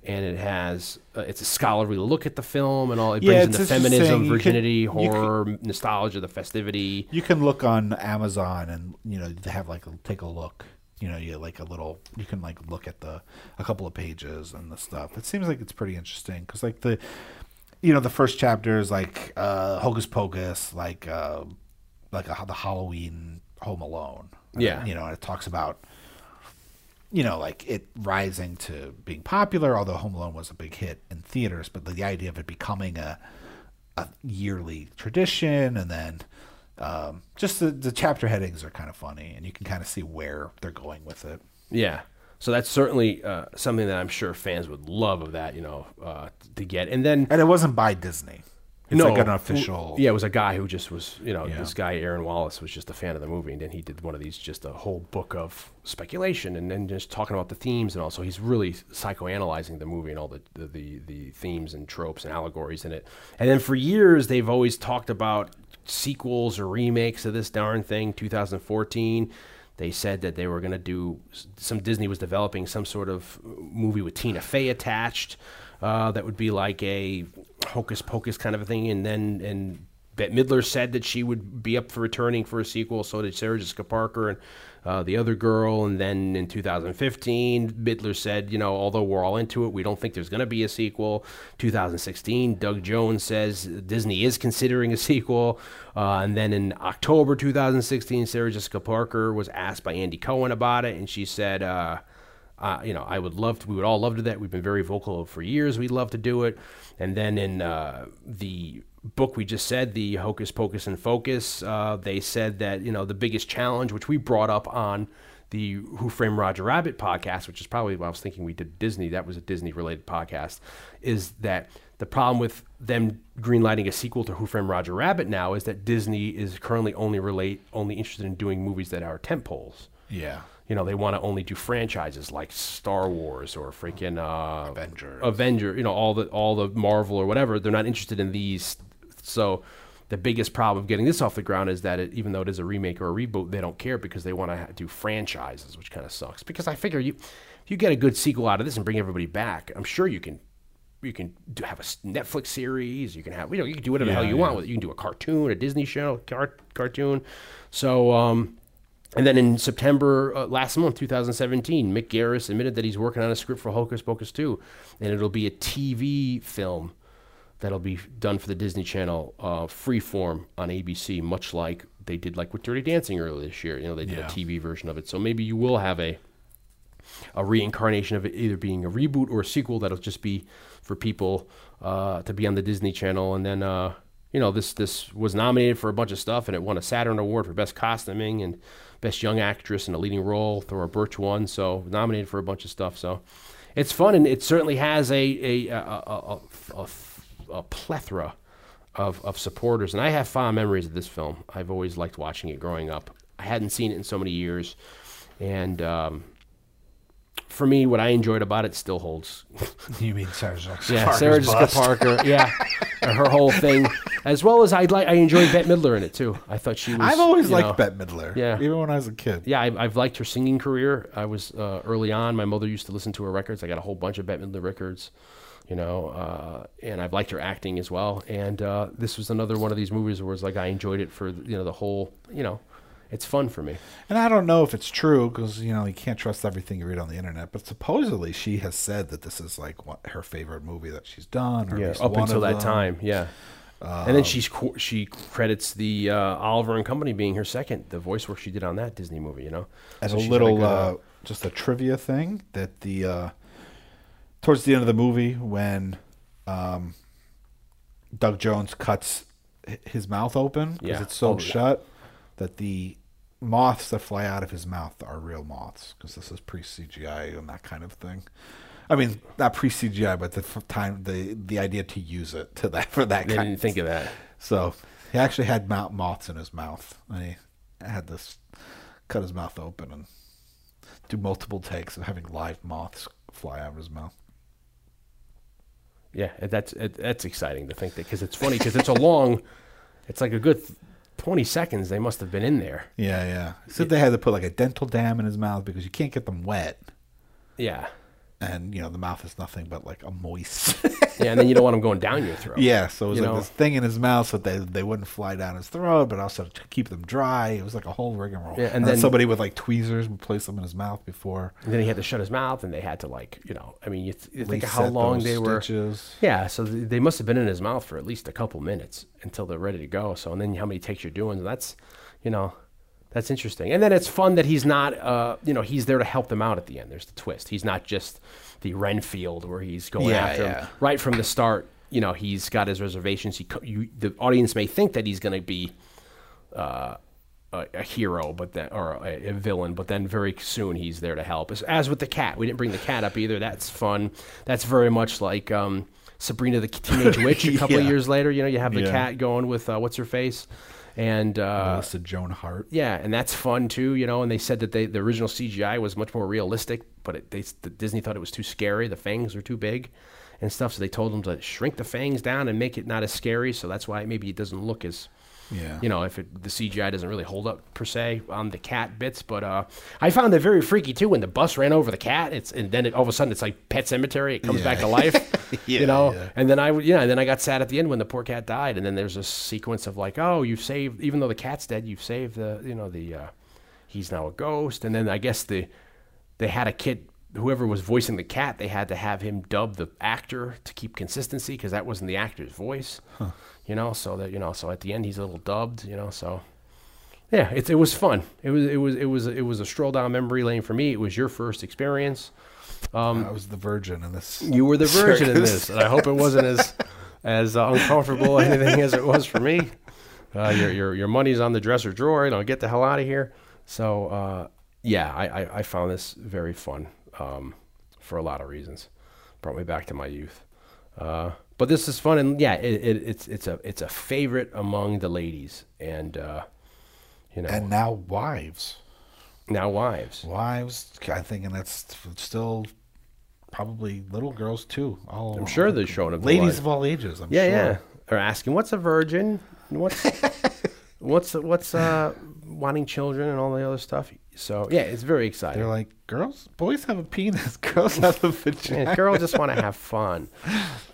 And it has uh, it's a scholarly look at the film and all. It Yeah, brings it's into feminism, virginity, could- horror, nostalgia, the festivity. You can look on Amazon and you know they have like a, take a look. You know, you like a little. You can like look at the a couple of pages and the stuff. It seems like it's pretty interesting because like the, you know, the first chapter is like uh, Hocus Pocus, like uh, like a, the Halloween Home Alone. Yeah. you know, and it talks about. You know, like it rising to being popular, although Home Alone was a big hit in theaters, but the idea of it becoming a a yearly tradition and then um, just the, the chapter headings are kind of funny and you can kind of see where they're going with it Yeah. So that's certainly uh, something that I'm sure fans would love of that, you know, uh, to get. And then and it wasn't by disney it's no, like an official Yeah, it was a guy who just was, you know, Yeah. this guy Aaron Wallace was just a fan of the movie, and then he did one of these, just a whole book of speculation, and then just talking about the themes, and also he's really psychoanalyzing the movie and all the the, the the themes and tropes and allegories in it. And then for years they've always talked about sequels or remakes of this darn thing. 2014, They said that they were going to do some. Disney was developing some sort of movie with Tina Fey attached. Uh, that would be like a hocus pocus kind of a thing, and then and Bette Midler said that she would be up for returning for a sequel. So did Sarah Jessica Parker and uh, the other girl. And then in 2015, Midler said, you know, although we're all into it, we don't think there's going to be a sequel. 2016, Doug Jones says Disney is considering a sequel. Uh, and then in October 2016, Sarah Jessica Parker was asked by Andy Cohen about it, and she said. Uh, uh, you know, I would love to, we would all love to do that. We've been very vocal for years. We'd love to do it. And then in uh, the book we just said, the Hocus Pocus and Focus, uh, they said that, you know, the biggest challenge, which we brought up on the Who Framed Roger Rabbit podcast, which is probably what I was thinking we did Disney, that was a Disney related podcast, is that the problem with them greenlighting a sequel to Who Framed Roger Rabbit now is that Disney is currently only relate only interested in doing movies that are tent poles. Yeah. You know, they want to only do franchises like Star Wars or freaking uh, Avengers. Avenger. You know, all the all the Marvel or whatever. They're not interested in these. So, the biggest problem of getting this off the ground is that it, even though it is a remake or a reboot, they don't care because they want to do franchises, which kind of sucks. Because I figure you, if you get a good sequel out of this and bring everybody back, I'm sure you can. You can do, have a Netflix series. You can have, you know, you can do whatever the hell you yeah. want with it. You can do a cartoon, a Disney show, car- cartoon. So, um, and then in September uh, last month, 2017, Mick Garris admitted that he's working on a script for Hocus Pocus 2, and it'll be a TV film that'll be done for the Disney Channel, uh, freeform on ABC, much like they did like with Dirty Dancing earlier this year. You know, they did Yeah. a TV version of it, so maybe you will have a a reincarnation of it either being a reboot or a sequel that'll just be for people uh, to be on the Disney Channel. And then, uh, you know, this this was nominated for a bunch of stuff, and it won a Saturn Award for Best Costuming and Best Young Actress in a Leading Role. Thora Birch won, so nominated for a bunch of stuff. So it's fun, and it certainly has a a a, a, a, a, plethora of, of supporters. And I have fond memories of this film. I've always liked watching it growing up. I hadn't seen it in so many years, and um, for me, what I enjoyed about it still holds. <laughs> You mean Sarah Jessica Parker? Yeah, Parker's Sarah Jessica bust? Parker. Yeah, <laughs> her whole thing, as well as I like. I enjoyed Bette Midler in it too. I thought she was. I've always liked know, Bette Midler. Yeah. Even when I was a kid. Yeah, I've, I've liked her singing career. I was uh, early on. My mother used to listen to her records. I got a whole bunch of Bette Midler records, you know, uh, and I've liked her acting as well. And uh, this was another one of these movies where it's like I enjoyed it for you know the whole you know, it's fun for me. And I don't know if it's true because you know you can't trust everything you read on the internet. But supposedly she has said that this is like what, her favorite movie that she's done. Or Yeah, up until that them. time, yeah. and then she's she credits the uh, Oliver and Company being her second, the voice work she did on that Disney movie. You know, As So a little, had uh, good, just a trivia thing that the uh, towards the end of the movie when um, Doug Jones cuts his mouth open because Yeah. it's so Oh, shut that the moths that fly out of his mouth are real moths because this is pre CGI and that kind of thing. I mean, not pre CGI, but the time the the idea to use it to that for that they kind. didn't think of that. So he actually had moths in his mouth. And he had this cut his mouth open and do multiple takes of having live moths fly out of his mouth. Yeah, that's that's exciting to think that because it's funny because it's a long, it's like a good twenty seconds. They must have been in there. Yeah, yeah. Said they had to put like a dental dam in his mouth because you can't get them wet. Yeah, And, you know, the mouth is nothing but like a moist. <laughs> yeah, and then you don't want them going down your throat. yeah, so it was You like know? this thing in his mouth so they, they wouldn't fly down his throat, but also to keep them dry. It was like a whole rigmarole. Yeah, and and, then, then- somebody with like tweezers would place them in his mouth before. And then he had to shut his mouth, and they had to like you know. I mean, you, th- you think of how long they were. Yeah, so th- they must have been in his mouth for at least a couple minutes until they're ready to go. So, and then how many takes you're doing? That's, you know, that's interesting. And then it's fun that he's not, uh, you know, he's there to help them out at the end. There's the twist. He's not just the Renfield where he's going Yeah, after yeah. him right from the start. You know, he's got his reservations. He, you, the audience may think that he's going to be uh, a, a hero, but then or a, a villain, but then very soon he's there to help. As, as with the cat, we didn't bring the cat up either. That's fun. That's very much like um, Sabrina the Teenage Witch. A <laughs> couple of years later, you know, you have the Yeah. cat going with uh, what's her face, and uh, Melissa Joan Hart. yeah, and that's fun too, you know. And they said that they, the original CGI was much more realistic, but it, they the Disney thought it was too scary. The fangs were too big, and stuff. So they told them to shrink the fangs down and make it not as scary. So that's why maybe it doesn't look as Yeah. You know, if it, the CGI doesn't really hold up per se on the cat bits, but uh, I found it very freaky too when the bus ran over the cat. It's and then it, all of a sudden it's like Pet Sematary. It comes Yeah. back to life. <laughs> Yeah, you know, yeah. and then I yeah, and then I got sad at the end when the poor cat died. And then there's a sequence of like, oh, you've saved even though the cat's dead, you've saved the you know the uh, he's now a ghost. And then I guess the they had a kid whoever was voicing the cat they had to have him dub the actor to keep consistency because that wasn't the actor's voice you know so that you know so at the end he's a little dubbed you know so yeah it, it was fun. It was it was it was it was a stroll down memory lane for me. It was your first experience. Um, I was the virgin in this. you were the <laughs> virgin in this and i hope it wasn't as <laughs> as uh, uncomfortable anything as it was for me. Uh, your, your your money's on the dresser drawer you know get the hell out of here. So uh, yeah I, I, I found this very fun um, for a lot of reasons. Brought me back to my youth. Uh, but this is fun and yeah it, it, it's it's a it's a favorite among the ladies and uh, you know And now wives. now wives Wives, I think, and that's still probably little girls too. All I'm sure they're showing up ladies of all ages. I'm Yeah, sure. yeah. Or asking, "What's a virgin? What's <laughs> what's what's uh wanting children and all the other stuff?" So yeah, it's very exciting. They're like, girls, boys have a penis, <laughs> girls have a vagina. Yeah, girls just want to have fun.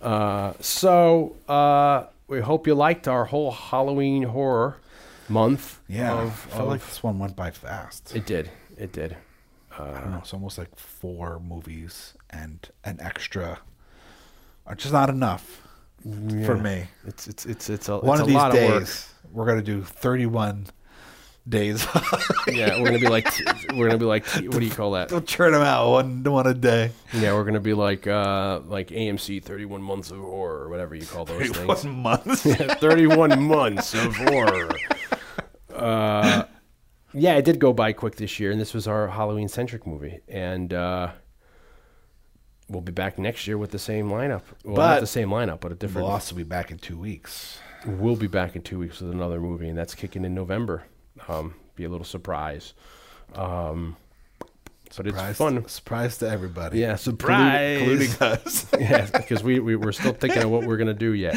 Uh, so uh, we hope you liked our whole Halloween horror month. Yeah, of, I feel like this one went by fast. it did. It did. I don't know. It's almost like four movies and an extra, are just not enough for me. It's it's it's it's a One it's of a these lot of days, we're gonna do thirty-one days. <laughs> Yeah, we're gonna be like we're gonna be like what do you call that? we'll churn them out one one a day. Yeah, we're gonna be like uh like AMC 31 months of horror or whatever you call those things. One month. 31 months of horror. <laughs> Uh, yeah, it did go by quick this year, and this was our Halloween centric movie. And uh, we'll be back next year with the same lineup. Well, not the same lineup, but a different. We'll also be back in two weeks. We'll be back in two weeks with another movie, and that's kicking in November. Um, be a little surprise. Um, but Surprise, it's fun. Surprise to everybody. Yeah, surprise. Including, us. <laughs> yeah, because we, we we're still thinking of what we're gonna do yet.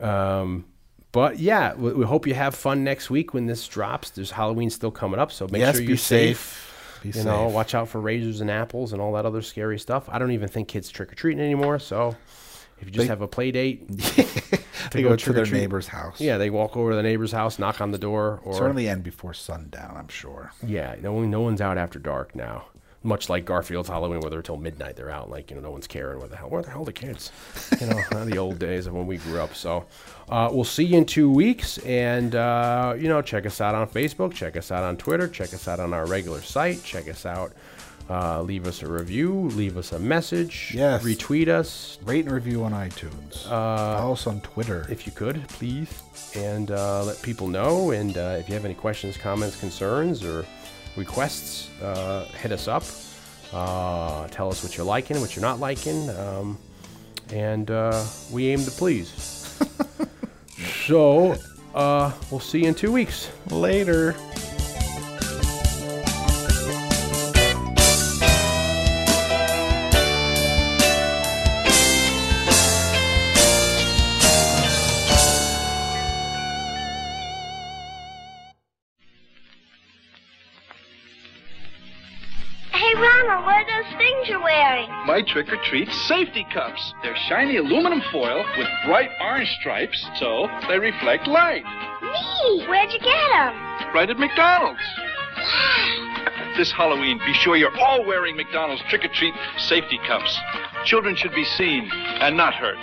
Um, but yeah, we, we hope you have fun next week when this drops. There's Halloween still coming up, so make yes, sure you're safe. Be You safe. know, watch out for razors and apples and all that other scary stuff. I don't even think kids trick or treating anymore. So if you just They- have a play date, <laughs> they go go to their trick-or-treat. neighbor's house. yeah, they walk over to the neighbor's house, knock on the door, or Certainly end before sundown, I'm sure. Yeah, no no one's out after dark now. Much like Garfield's Halloween, where they're till midnight. They're out, like you know, no one's caring. Where the hell? Where the hell are the kids? You know, <laughs> the old days of when we grew up. So, uh, we'll see you in two weeks, and uh, you know, check us out on Facebook, check us out on Twitter, check us out on our regular site, check us out. Uh, leave us a review, leave us a message, Yes. retweet us Rate and review on iTunes. Follow us on Twitter. if you could, please, and uh, let people know. And uh, if you have any questions, comments, concerns, or requests, uh, hit us up. Uh, tell us what you're liking, what you're not liking, um, and uh, we aim to please. <laughs> so uh, we'll see you in two weeks. Later. My trick or treat safety cups. They're shiny aluminum foil with bright orange stripes, so they reflect light. Me! Where'd you get them? Right at McDonald's. <sighs> This Halloween, be sure you're all wearing McDonald's trick or treat safety cups. Children should be seen and not hurt.